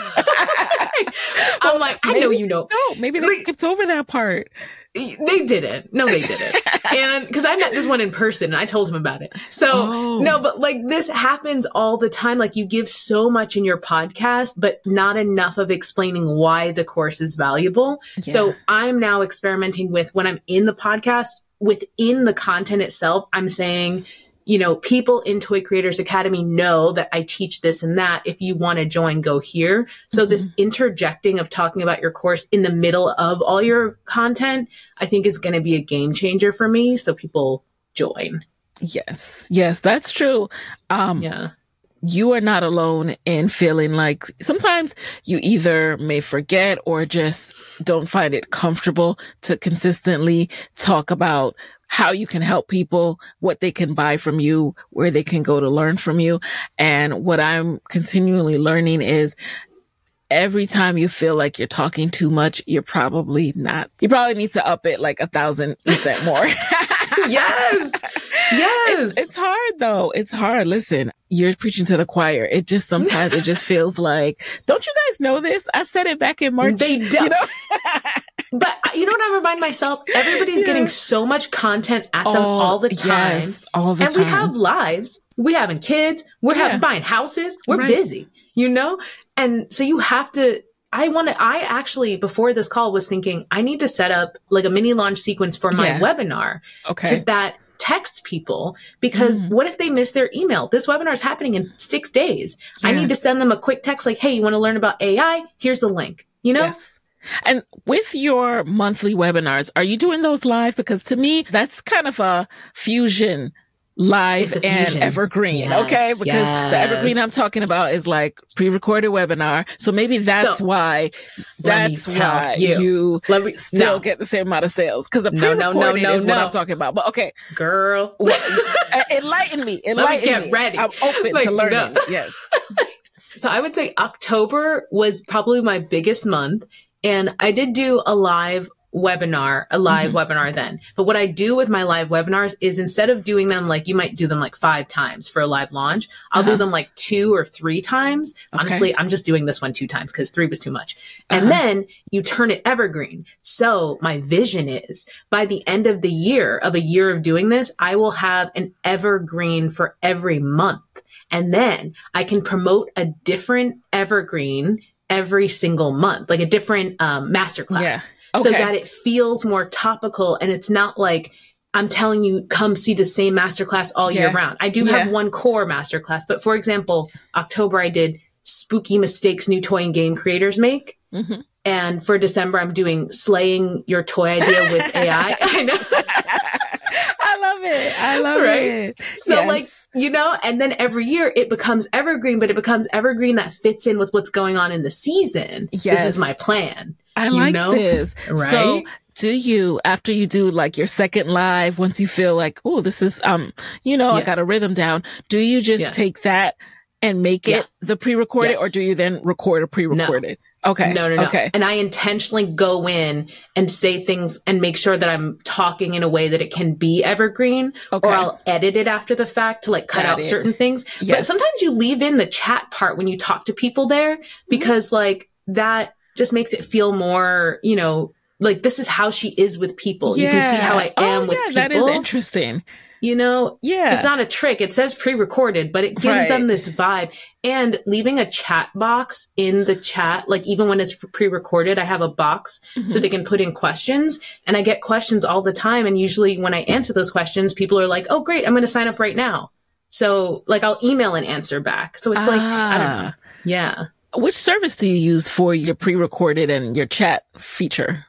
I'm like, I know you know. No, maybe they like, skipped over that part. They didn't. No, they didn't. and because I met this one in person and I told him about it. So, oh. no, but like this happens all the time. Like you give so much in your podcast, but not enough of explaining why the course is valuable. Yeah. So I'm now experimenting with when I'm in the podcast, within the content itself, I'm saying, you know, people in Toy Creators Academy know that I teach this and that. If you want to join, go here. So mm-hmm. this interjecting of talking about your course in the middle of all your content, I think is going to be a game changer for me. So people join. Yes. Yes, that's true. Um, yeah you are not alone in feeling like sometimes you either may forget or just don't find it comfortable to consistently talk about how you can help people, what they can buy from you, where they can go to learn from you. And what I'm continually learning is every time you feel like you're talking too much, you're probably not. You probably need to up it like a thousand percent more. yes. Yes. It's, it's, hard though. It's hard. Listen, you're preaching to the choir. It just sometimes it just feels like, don't you guys know this? I said it back in March. They don't. You know? but uh, you know what I remind myself? Everybody's Yeah. getting so much content at them All- all the time. yes, all the and we have lives. We're having kids. We're Yeah. having buying houses. We're Right. busy, you know? And so you have to I want to I actually before this call was thinking I need to set up like a mini launch sequence for my Yeah. webinar Okay. to that text people because mm. what if they miss their email? This webinar is happening in 6 days. I need to send them a quick text like, "Hey, you want to learn about AI? Here's the link." You know? Yes. And with your monthly webinars, are you doing those live? Because to me, that's kind of a fusion live a and evergreen. Yes, okay. Because the evergreen. I'm talking about is like pre-recorded webinar. So maybe that's So, why, that's why you. you, Let me- still no. get the same amount of sales. Cause the No, no, pre-recorded no, no, is what. I'm talking about. But okay. Girl. Enlighten me. Enlighten get me. ready. I'm open Like, to learning. no. Yes. So I would say October was probably my biggest month. And I did do a live webinar, a live Mm-hmm. webinar then. But what I do with my live webinars is instead of doing them like you might do them like five times for a live launch, I'll do them like two or three times. Uh-huh. Okay. Honestly, I'm just doing this one two times because three was too much. Uh-huh. And then you turn it evergreen. So my vision is by the end of the year of a year of doing this, I will have an evergreen for every month. And then I can promote a different evergreen every single month, like a different um, masterclass. Yeah. So that it feels more topical and it's not like I'm telling you, come see the same masterclass all year round. I do have one core masterclass, but for example, October I did spooky mistakes new toy and game creators make. Mm-hmm. And for December, I'm doing slaying your toy idea with AI. I know. I love it. I love Right? it. So Yes. like, you know, and then every year it becomes evergreen, but it becomes evergreen that fits in with what's going on in the season. This Yes. is my plan. I like know? this. Right? So do you, after you do like your second live, once you feel like, oh, this is, um, you know, I got a rhythm down, do you just Yeah. take that and make it the pre-recorded Yes. or do you then record a pre-recorded? Okay. No, no, no. Okay. And I intentionally go in and say things and make sure that I'm talking in a way that it can be evergreen Okay. or I'll edit it after the fact to like cut out it. certain things. Yes. But sometimes you leave in the chat part when you talk to people there mm-hmm. because like that just makes it feel more, you know, like this is how she is with people. Yeah. You can see how I am oh, with yeah, people. That is interesting. You know, Yeah. it's not a trick. It says pre-recorded, but it gives Right. them this vibe. And leaving a chat box in the chat, like even when it's pre-recorded, I have a box Mm-hmm. so they can put in questions. And I get questions all the time. And usually when I answer those questions, people are like, "Oh, great! I'm going to sign up right now." So like I'll email an answer back. So it's like I don't know. Ah. Yeah, Which service do you use for your pre-recorded and your chat feature?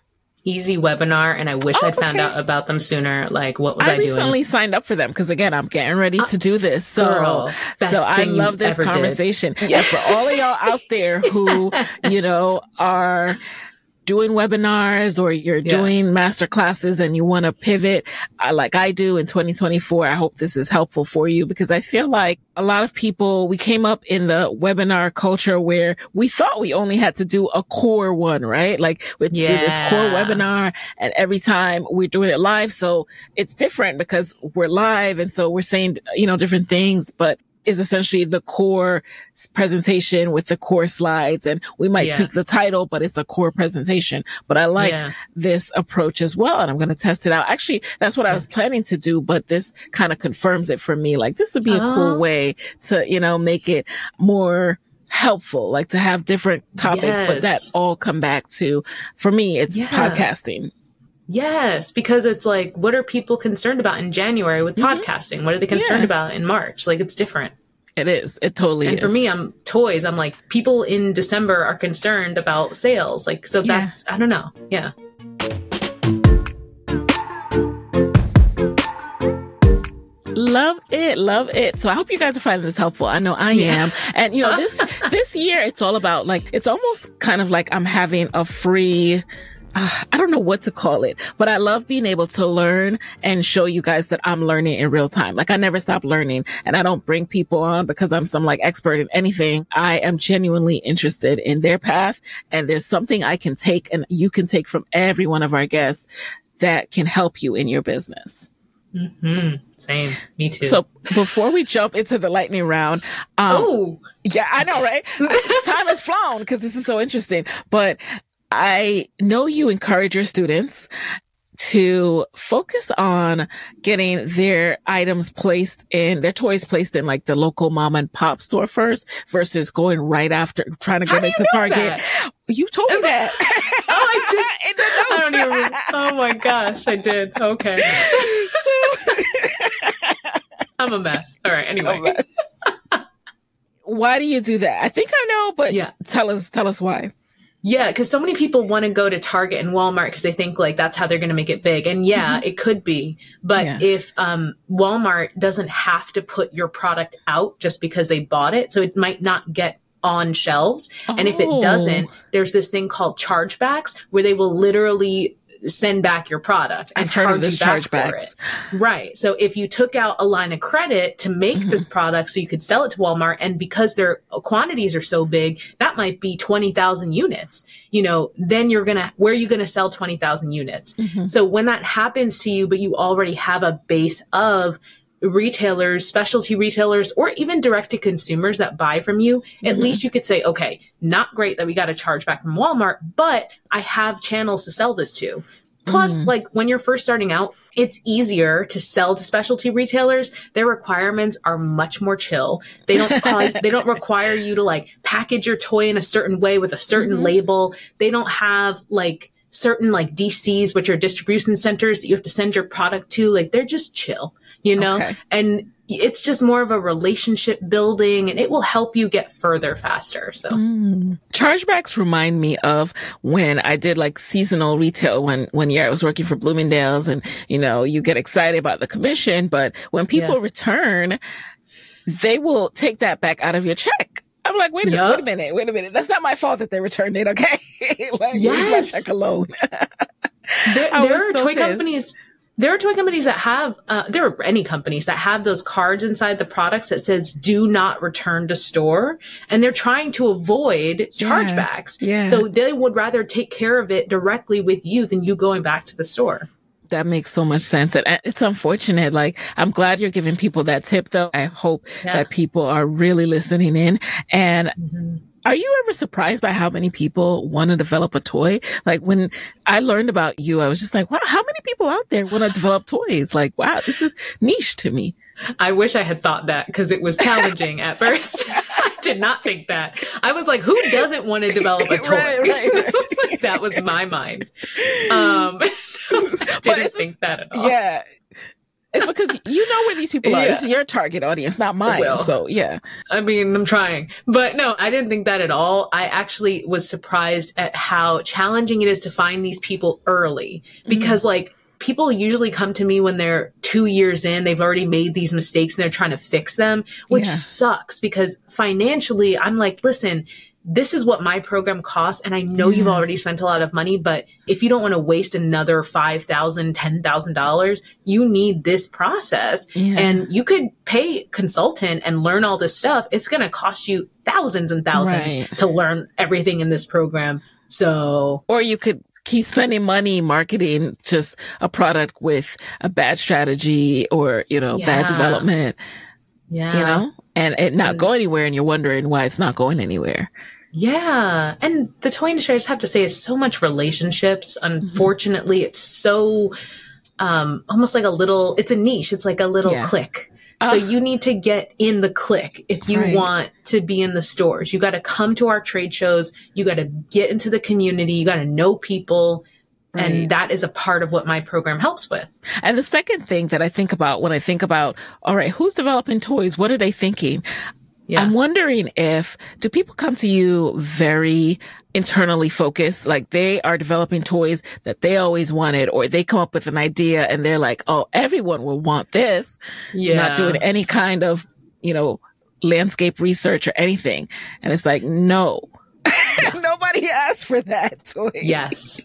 Easy webinar. And I wish Oh, I'd found okay. out about them sooner. Like what was I doing? I, doing? recently signed up for them because again, I'm getting ready to do this. So, girl, so I love this ever did. conversation. Yeah, for all of y'all out there who, you know, are doing webinars or you're Yeah. doing master classes and you want to pivot uh, like I do in 2024. I hope this is helpful for you because I feel like a lot of people, we came up in the webinar culture where we thought we only had to do a core one, right? Like we do this core webinar and every time we're doing it live. So it's different because we're live. And so we're saying, you know, different things, but is essentially the core presentation with the core slides. And we might Yeah. tweak the title, but it's a core presentation. But I like Yeah. this approach as well. And I'm going to test it out. Actually, that's what I was planning to do, but this kind of confirms it for me. Like this would be a cool Oh. way to, you know, make it more helpful, like to have different topics, but that all come back to, for me, it's podcasting. Yes, because it's like, what are people concerned about in January with Mm-hmm. podcasting? What are they concerned Yeah. about in March? Like, it's different. It is. It totally And is. for me, I'm toys. I'm like, people in December are concerned about sales. Like, so Yeah. that's, I don't know. Yeah. Love it, love it. So I hope you guys are finding this helpful. I know I am. And you know, this this year it's all about like it's almost kind of like I'm having a free uh, I don't know what to call it, but I love being able to learn and show you guys that I'm learning in real time. Like I never stop learning and I don't bring people on because I'm some like expert in anything. I am genuinely interested in their path and there's something I can take and you can take from every one of our guests that can help you in your business. Same. Me too. So before we jump into the lightning round, um, oh, yeah, I know, right? Time has flown because this is so interesting. But I know you encourage your students to focus on getting their items placed in their toys placed in like the local mom and pop store first versus going right after trying to get it to Target. that? You told me that. Oh, I did. I don't even. Oh my gosh, I did. Okay. I'm a mess. All right. Anyway. Why do you do that? I think I know, but Yeah. tell us tell us why. Yeah, because so many people want to go to Target and Walmart because they think like that's how they're going to make it big. And yeah, it could be. But Mm-hmm. Yeah. if um, Walmart doesn't have to put your product out just because they bought it, so it might not get on shelves. And if it Oh. doesn't, there's this thing called chargebacks where they will literally send back your product and I've charge of this you back for it. Right. So if you took out a line of credit to make this Mm-hmm. product so you could sell it to Walmart, and because their quantities are so big, that might be 20,000 units, you know, then you're going to, where are you going to sell 20,000 units? Mm-hmm. So when that happens to you, but you already have a base of retailers, specialty retailers, or even direct to consumers that buy from you, Mm-hmm. at least you could say, okay, not great that we got a charge back from Walmart, but I have channels to sell this to. Plus, Mm. like when you're first starting out, it's easier to sell to specialty retailers. Their requirements are much more chill. They don't call, they don't require you to like package your toy in a certain way with a certain Mm-hmm. label. They don't have like certain like DCs, which are distribution centers that you have to send your product to. Like they're just chill, you know? Okay. And it's just more of a relationship building and it will help you get further faster. So mm. Chargebacks remind me of when I did like seasonal retail when one year I was working for Bloomingdale's and you know, you get excited about the commission, but when people Yeah. return, they will take that back out of your check. I'm like, wait a, Yup. wait a minute, wait a minute. That's not my fault that they returned it, okay? like, Yes. check alone. there, there are so toy pissed. companies there are toy companies that have uh, there are any companies that have those cards inside the products that says do not return to store and they're trying to avoid chargebacks yeah. so they would rather take care of it directly with you than you going back to the store That makes so much sense. And it's unfortunate. Like, I'm glad you're giving people that tip though. I hope Yeah. that people are really listening in. And Mm-hmm. are you ever surprised by how many people want to develop a toy? Like when I learned about you, I was just like, wow, how many people out there want to develop toys? Like, wow, this is niche to me. I wish i had thought that because it was challenging at first i did not think that i was like who doesn't want to develop a toy Right, right, right. that was my mind um But didn't think that at all Yeah. It's because you know where these people are. Yeah. This is your target audience, not mine. Well. So yeah. I mean, I'm trying, but no, I didn't think that at all. I actually was surprised at how challenging it is to find these people early because like people usually come to me when they're two years in, they've already made these mistakes and they're trying to fix them, which Yeah. sucks because financially I'm like, listen, this is what my program costs. And I know you've already spent a lot of money, but if you don't want to waste another $5,000, $10,000, you need this process. Yeah. And you could pay consultant and learn all this stuff. It's going to cost you thousands and thousands Right. to learn everything in this program. So Or you could keep spending money marketing just a product with a bad strategy or, you know, bad development, yeah, you know, and it not go anywhere and you're wondering why it's not going anywhere. Yeah. And the toy industry, I just have to say, is so much relationships. Unfortunately, it's so um, almost like a little, it's a niche. It's like a little Yeah. click. So you need to get in the click if you Right. want to be in the stores. You got to come to our trade shows. You got to get into the community. You got to know people. Right. And that is a part of what my program helps with. And the second thing that I think about when I think about, all right, who's developing toys? What are they thinking? Yeah. I'm wondering if, do people come to you very internally focused? Like they are developing toys that they always wanted, or they come up with an idea and they're like, oh, everyone will want this. Not doing any kind of, you know, landscape research or anything. And it's like, no. Nobody asked for that toy. Yes.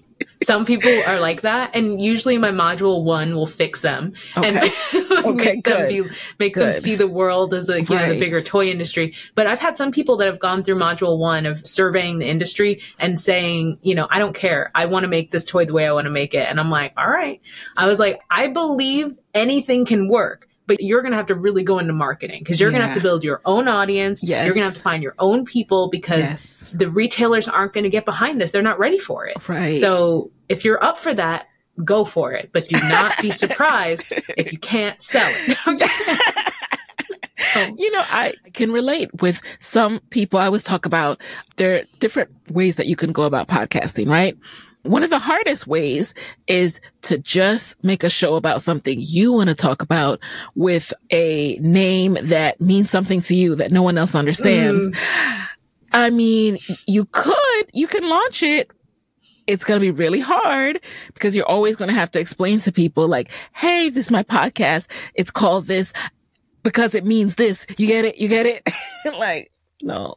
Some people are like that, and usually my module one will fix them and Okay. make them be, make them see the world as a you know the bigger toy industry. But I've had some people that have gone through module one of surveying the industry and saying, you know, I don't care, I want to make this toy the way I want to make it, and I'm like, all right. I was like, I believe anything can work. but you're going to have to really go into marketing because you're going to have to build your own audience. Yes. You're going to have to find your own people because Yes. the retailers aren't going to get behind this. They're not ready for it. Right. So if you're up for that, go for it, but do not be surprised if you can't sell it. You know, I can relate with some people. I always talk about there are different ways that you can go about podcasting, right? One of the hardest ways is to just make a show about something you want to talk about with a name that means something to you that no one else understands. Mm. I mean, you could, you can launch it. It's going to be really hard because you're always going to have to explain to people like, Hey, this is my podcast. It's called this because it means this. You get it? You get it? like, no,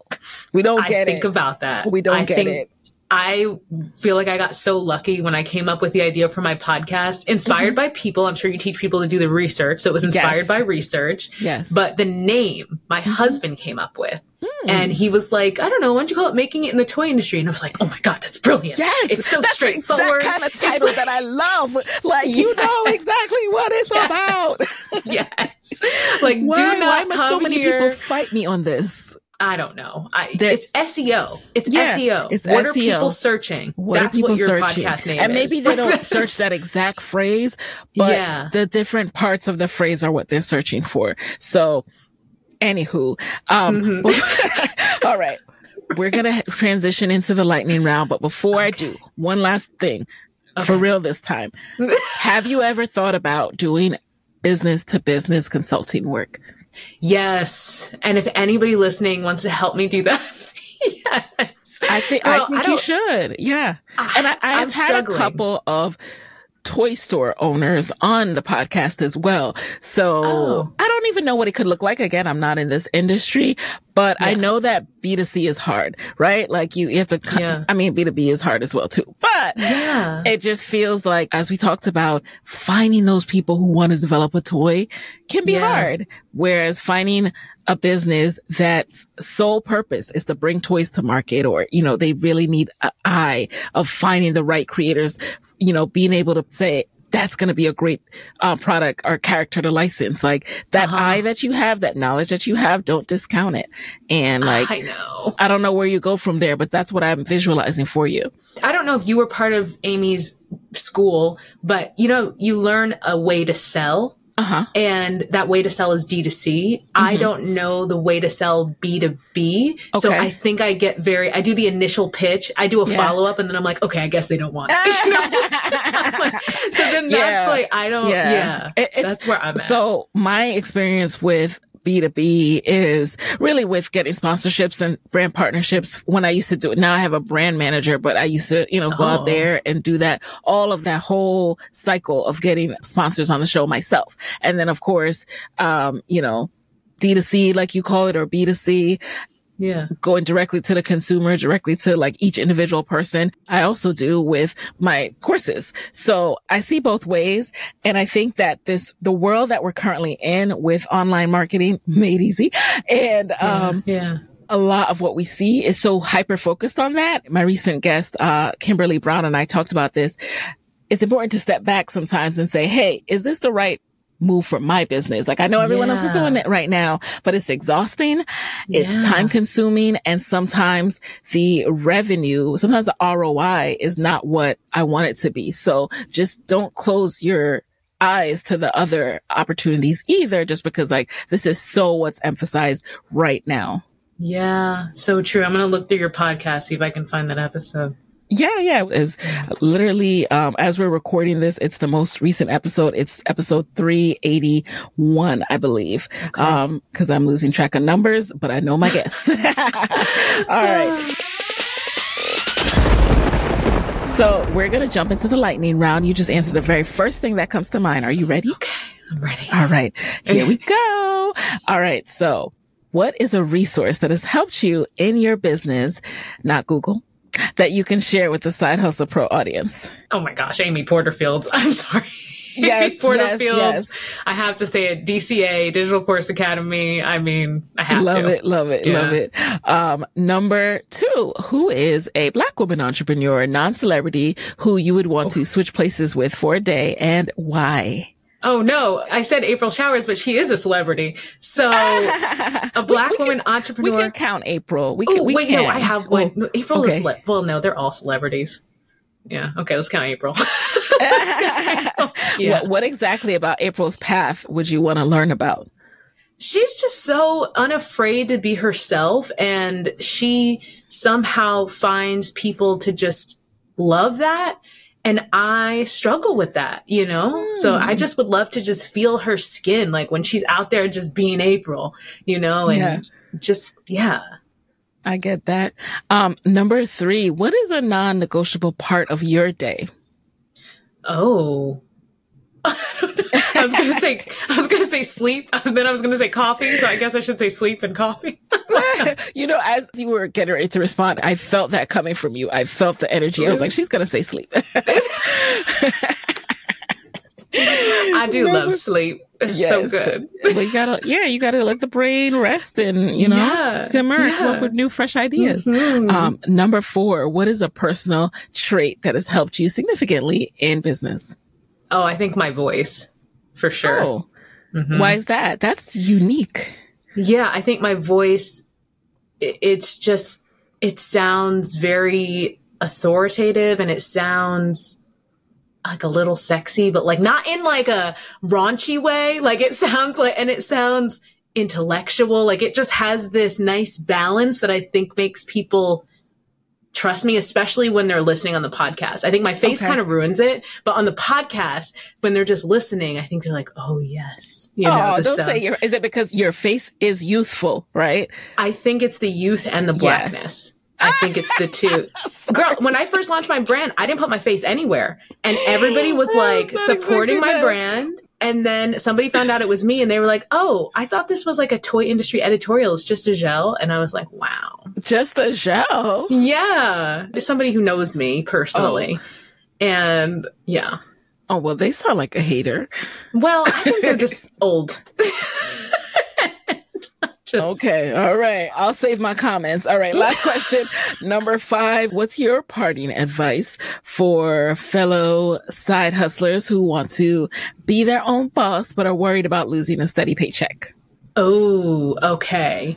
we don't I get think it. about that. We don't I get think it. I feel like I got so lucky when I came up with the idea for my podcast, inspired by people. I'm sure you teach people to do the research. So it was inspired Mm-hmm. Yes. by research. Yes. Mm-hmm. But the name my husband came up with. Hmm. And he was like, I don't know, why don't you call it making it in the toy industry? And I was like, oh my God, that's brilliant. Yes, It's so that's straightforward. The kind of title like- that I love. Like you know exactly what it's about. yes. Like, Why, do not why must come so many here. people fight me on this? I don't know. I, There- it's SEO. It's Yeah, SEO. it's what are people searching? What That's are people what your searching? podcast name and is. maybe they don't search that exact phrase, but Yeah. the different parts of the phrase are what they're searching for. So, anywho, um, Mm-hmm. all right, we're gonna transition into the lightning round. But before I do, one last thing, for real this time, have you ever thought about doing business to business consulting work? Yes. And if anybody listening wants to help me do that, yes. I think Girl, I think you should. Yeah. Ah, and I, I'm I've had struggling. a couple of toy store owners on the podcast as well. So Oh. I don't even know what it could look like. Again, I'm not in this industry, but I know that B2C is hard, right? Like you, you have to, Yeah. I mean, B2B is hard as well too, but Yeah. it just feels like, as we talked about, finding those people who want to develop a toy can be Yeah. hard. Whereas finding a business that's sole purpose is to bring toys to market or, you know, they really need an eye of finding the right creators, you know, being able to say, that's going to be a great uh, product or character to license. Like that Uh-huh. eye that you have, that knowledge that you have, don't discount it. And like, I know. I don't know where you go from there, but that's what I'm visualizing for you. I don't know if you were part of Amy's school, but you know, you learn a way to sell. Uh huh. And that way to sell is D2C. I don't know the way to sell B2B. So I think I get very, I do the initial pitch, I do a Yeah. follow up, and then I'm like, okay, I guess they don't want it. You know? so then Yeah. that's like, I don't, yeah. It- it's- that's where I'm at. So my experience with B2B is really with getting sponsorships and brand partnerships. When I used to do it, now I have a brand manager, but I used to, you know, go Oh. out there and do that, all of that whole cycle of getting sponsors on the show myself. And then of course, um, you know, D2C, like you call it, or B2C, yeah. going directly to the consumer, directly to like each individual person. I also do with my courses. So I see both ways. And I think that this, the world that we're currently in with online marketing made easy and, um, yeah. a lot of what we see is so hyper focused on that. My recent guest, uh, Kimberly Brown and I talked about this. It's important to step back sometimes and say, Hey, is this the right move for my business? Like I know everyone else is doing it right now, but it's exhausting. It's Yeah. time consuming. And sometimes the revenue, sometimes the ROI is not what I want it to be. So just don't close your eyes to the other opportunities either, just because like this is so what's emphasized right now. Yeah. So true. I'm going to look through your podcast, see if I can find that episode. Yeah, yeah. It's literally, um, as we're recording this, it's the most recent episode. It's episode 381, I believe. Um, cause I'm losing track of numbers, but I know my guess. All right. So we're going to jump into the lightning round. You just answer the very first thing that comes to mind. Are you ready? Okay. I'm ready. All right. Here we go. All right. So what is a resource that has helped you in your business, not Google, that you can share with the Side Hustle Pro audience? Oh my gosh, Amy Porterfield. I'm sorry. Yes, Amy Porterfield. yes, I have to say it. DCA, Digital Course Academy. I mean, I have love to. it, love it, Yeah. love it. Um, number two, who is a black woman entrepreneur, non-celebrity, who you would want to switch places with for a day and why? Oh no, I said April Showers, but she is a celebrity. So a black we, we woman can, entrepreneur. We can count April. We can. oh we wait, can. no, I have one. No, April okay. is well, no, they're all celebrities. Yeah. Okay, let's count April. yeah. What, what exactly about April's path would you want to learn about? she's just so unafraid to be herself and she somehow finds people to just love that and i struggle with that you know so Hmm. i just would love to just feel her skin like when she's out there just being april you know and Yeah. just yeah I get that. Um, number three, what is a non-negotiable part of your day? oh I was gonna say I was gonna say sleep, then I was gonna say coffee, so I guess I should say sleep and coffee. you know, as you were getting ready to respond, I felt that coming from you. I felt the energy. I was like, she's gonna say sleep. I do love sleep. It's so good. You gotta, yeah, you gotta let the brain rest and you know Yeah, simmer and come up with new, fresh ideas. Mhm. Um, number four, what is a personal trait that has helped you significantly in business? Oh, I think my voice, for sure. Oh, mm-hmm. why is that? That's unique. Yeah, I think my voice, i- it's just, it sounds very authoritative and it sounds like a little sexy, but like not in like a raunchy way. Like it sounds like, and it sounds intellectual. Like it just has this nice balance that I think makes people trust me, especially when they're listening on the podcast. I think my face Okay. kind of ruins it, but on the podcast, when they're just listening, I think they're like, oh yes. You know, oh, the don't sound. say your. Is it because your face is youthful, right? I think it's the youth and the Yeah. blackness. I think it's the two. Girl, when I first launched my brand, I didn't put my face anywhere. And everybody was like supporting my that. brand. And then somebody found out it was me and they were like, oh, I thought this was like a toy industry editorial. It's just Azhelle. And I was like, wow. Just a show. Yeah. It's somebody who knows me personally. Oh. And yeah. Oh well, they sound like a hater. Well, I think they're just old. Okay, all right. I'll save my comments. All right, last question. Number five. What's your parting advice for fellow side hustlers who want to be their own boss but are worried about losing a steady paycheck? Oh, okay.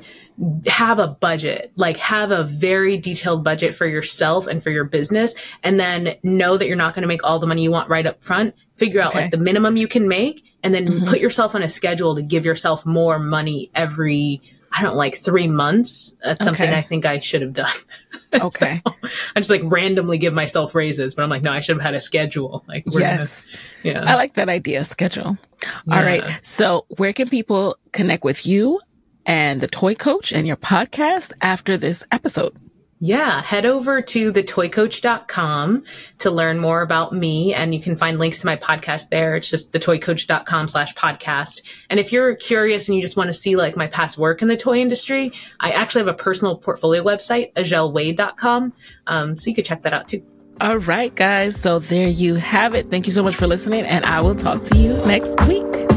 Have a budget, like have a very detailed budget for yourself and for your business. And then know that you're not going to make all the money you want right up front. Figure out Okay. like the minimum you can make and then mm-hmm. put yourself on a schedule to give yourself more money every, I don't like three months. That's something Okay. I think I should have done. Okay. I just like randomly give myself raises, but I'm like, no, I should have had a schedule. Like, we're gonna- yes. yeah. I like that idea, schedule. All Yeah. right. So where can people connect with you and the toy coach and your podcast after this episode? Yeah, head over to thetoycoach.com to learn more about me and you can find links to my podcast there. It's just thetoycoach.com slash podcast. And if you're curious and you just want to see like my past work in the toy industry, I actually have a personal portfolio website, azhellewade.com. Um, so you could check that out too. All right, guys. So there you have it. Thank you so much for listening, and I will talk to you next week.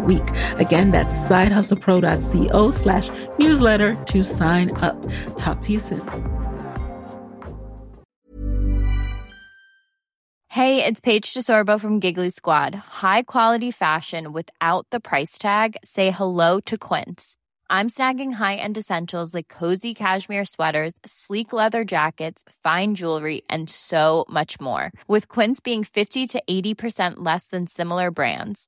week. Again, that's sidehustlepro.co slash newsletter to sign up. Talk to you soon. Hey, it's Paige DeSorbo from Giggly Squad. High quality fashion without the price tag. Say hello to Quince. I'm snagging high-end essentials like cozy cashmere sweaters, sleek leather jackets, fine jewelry, and so much more. With Quince being 50 to 80% less than similar brands.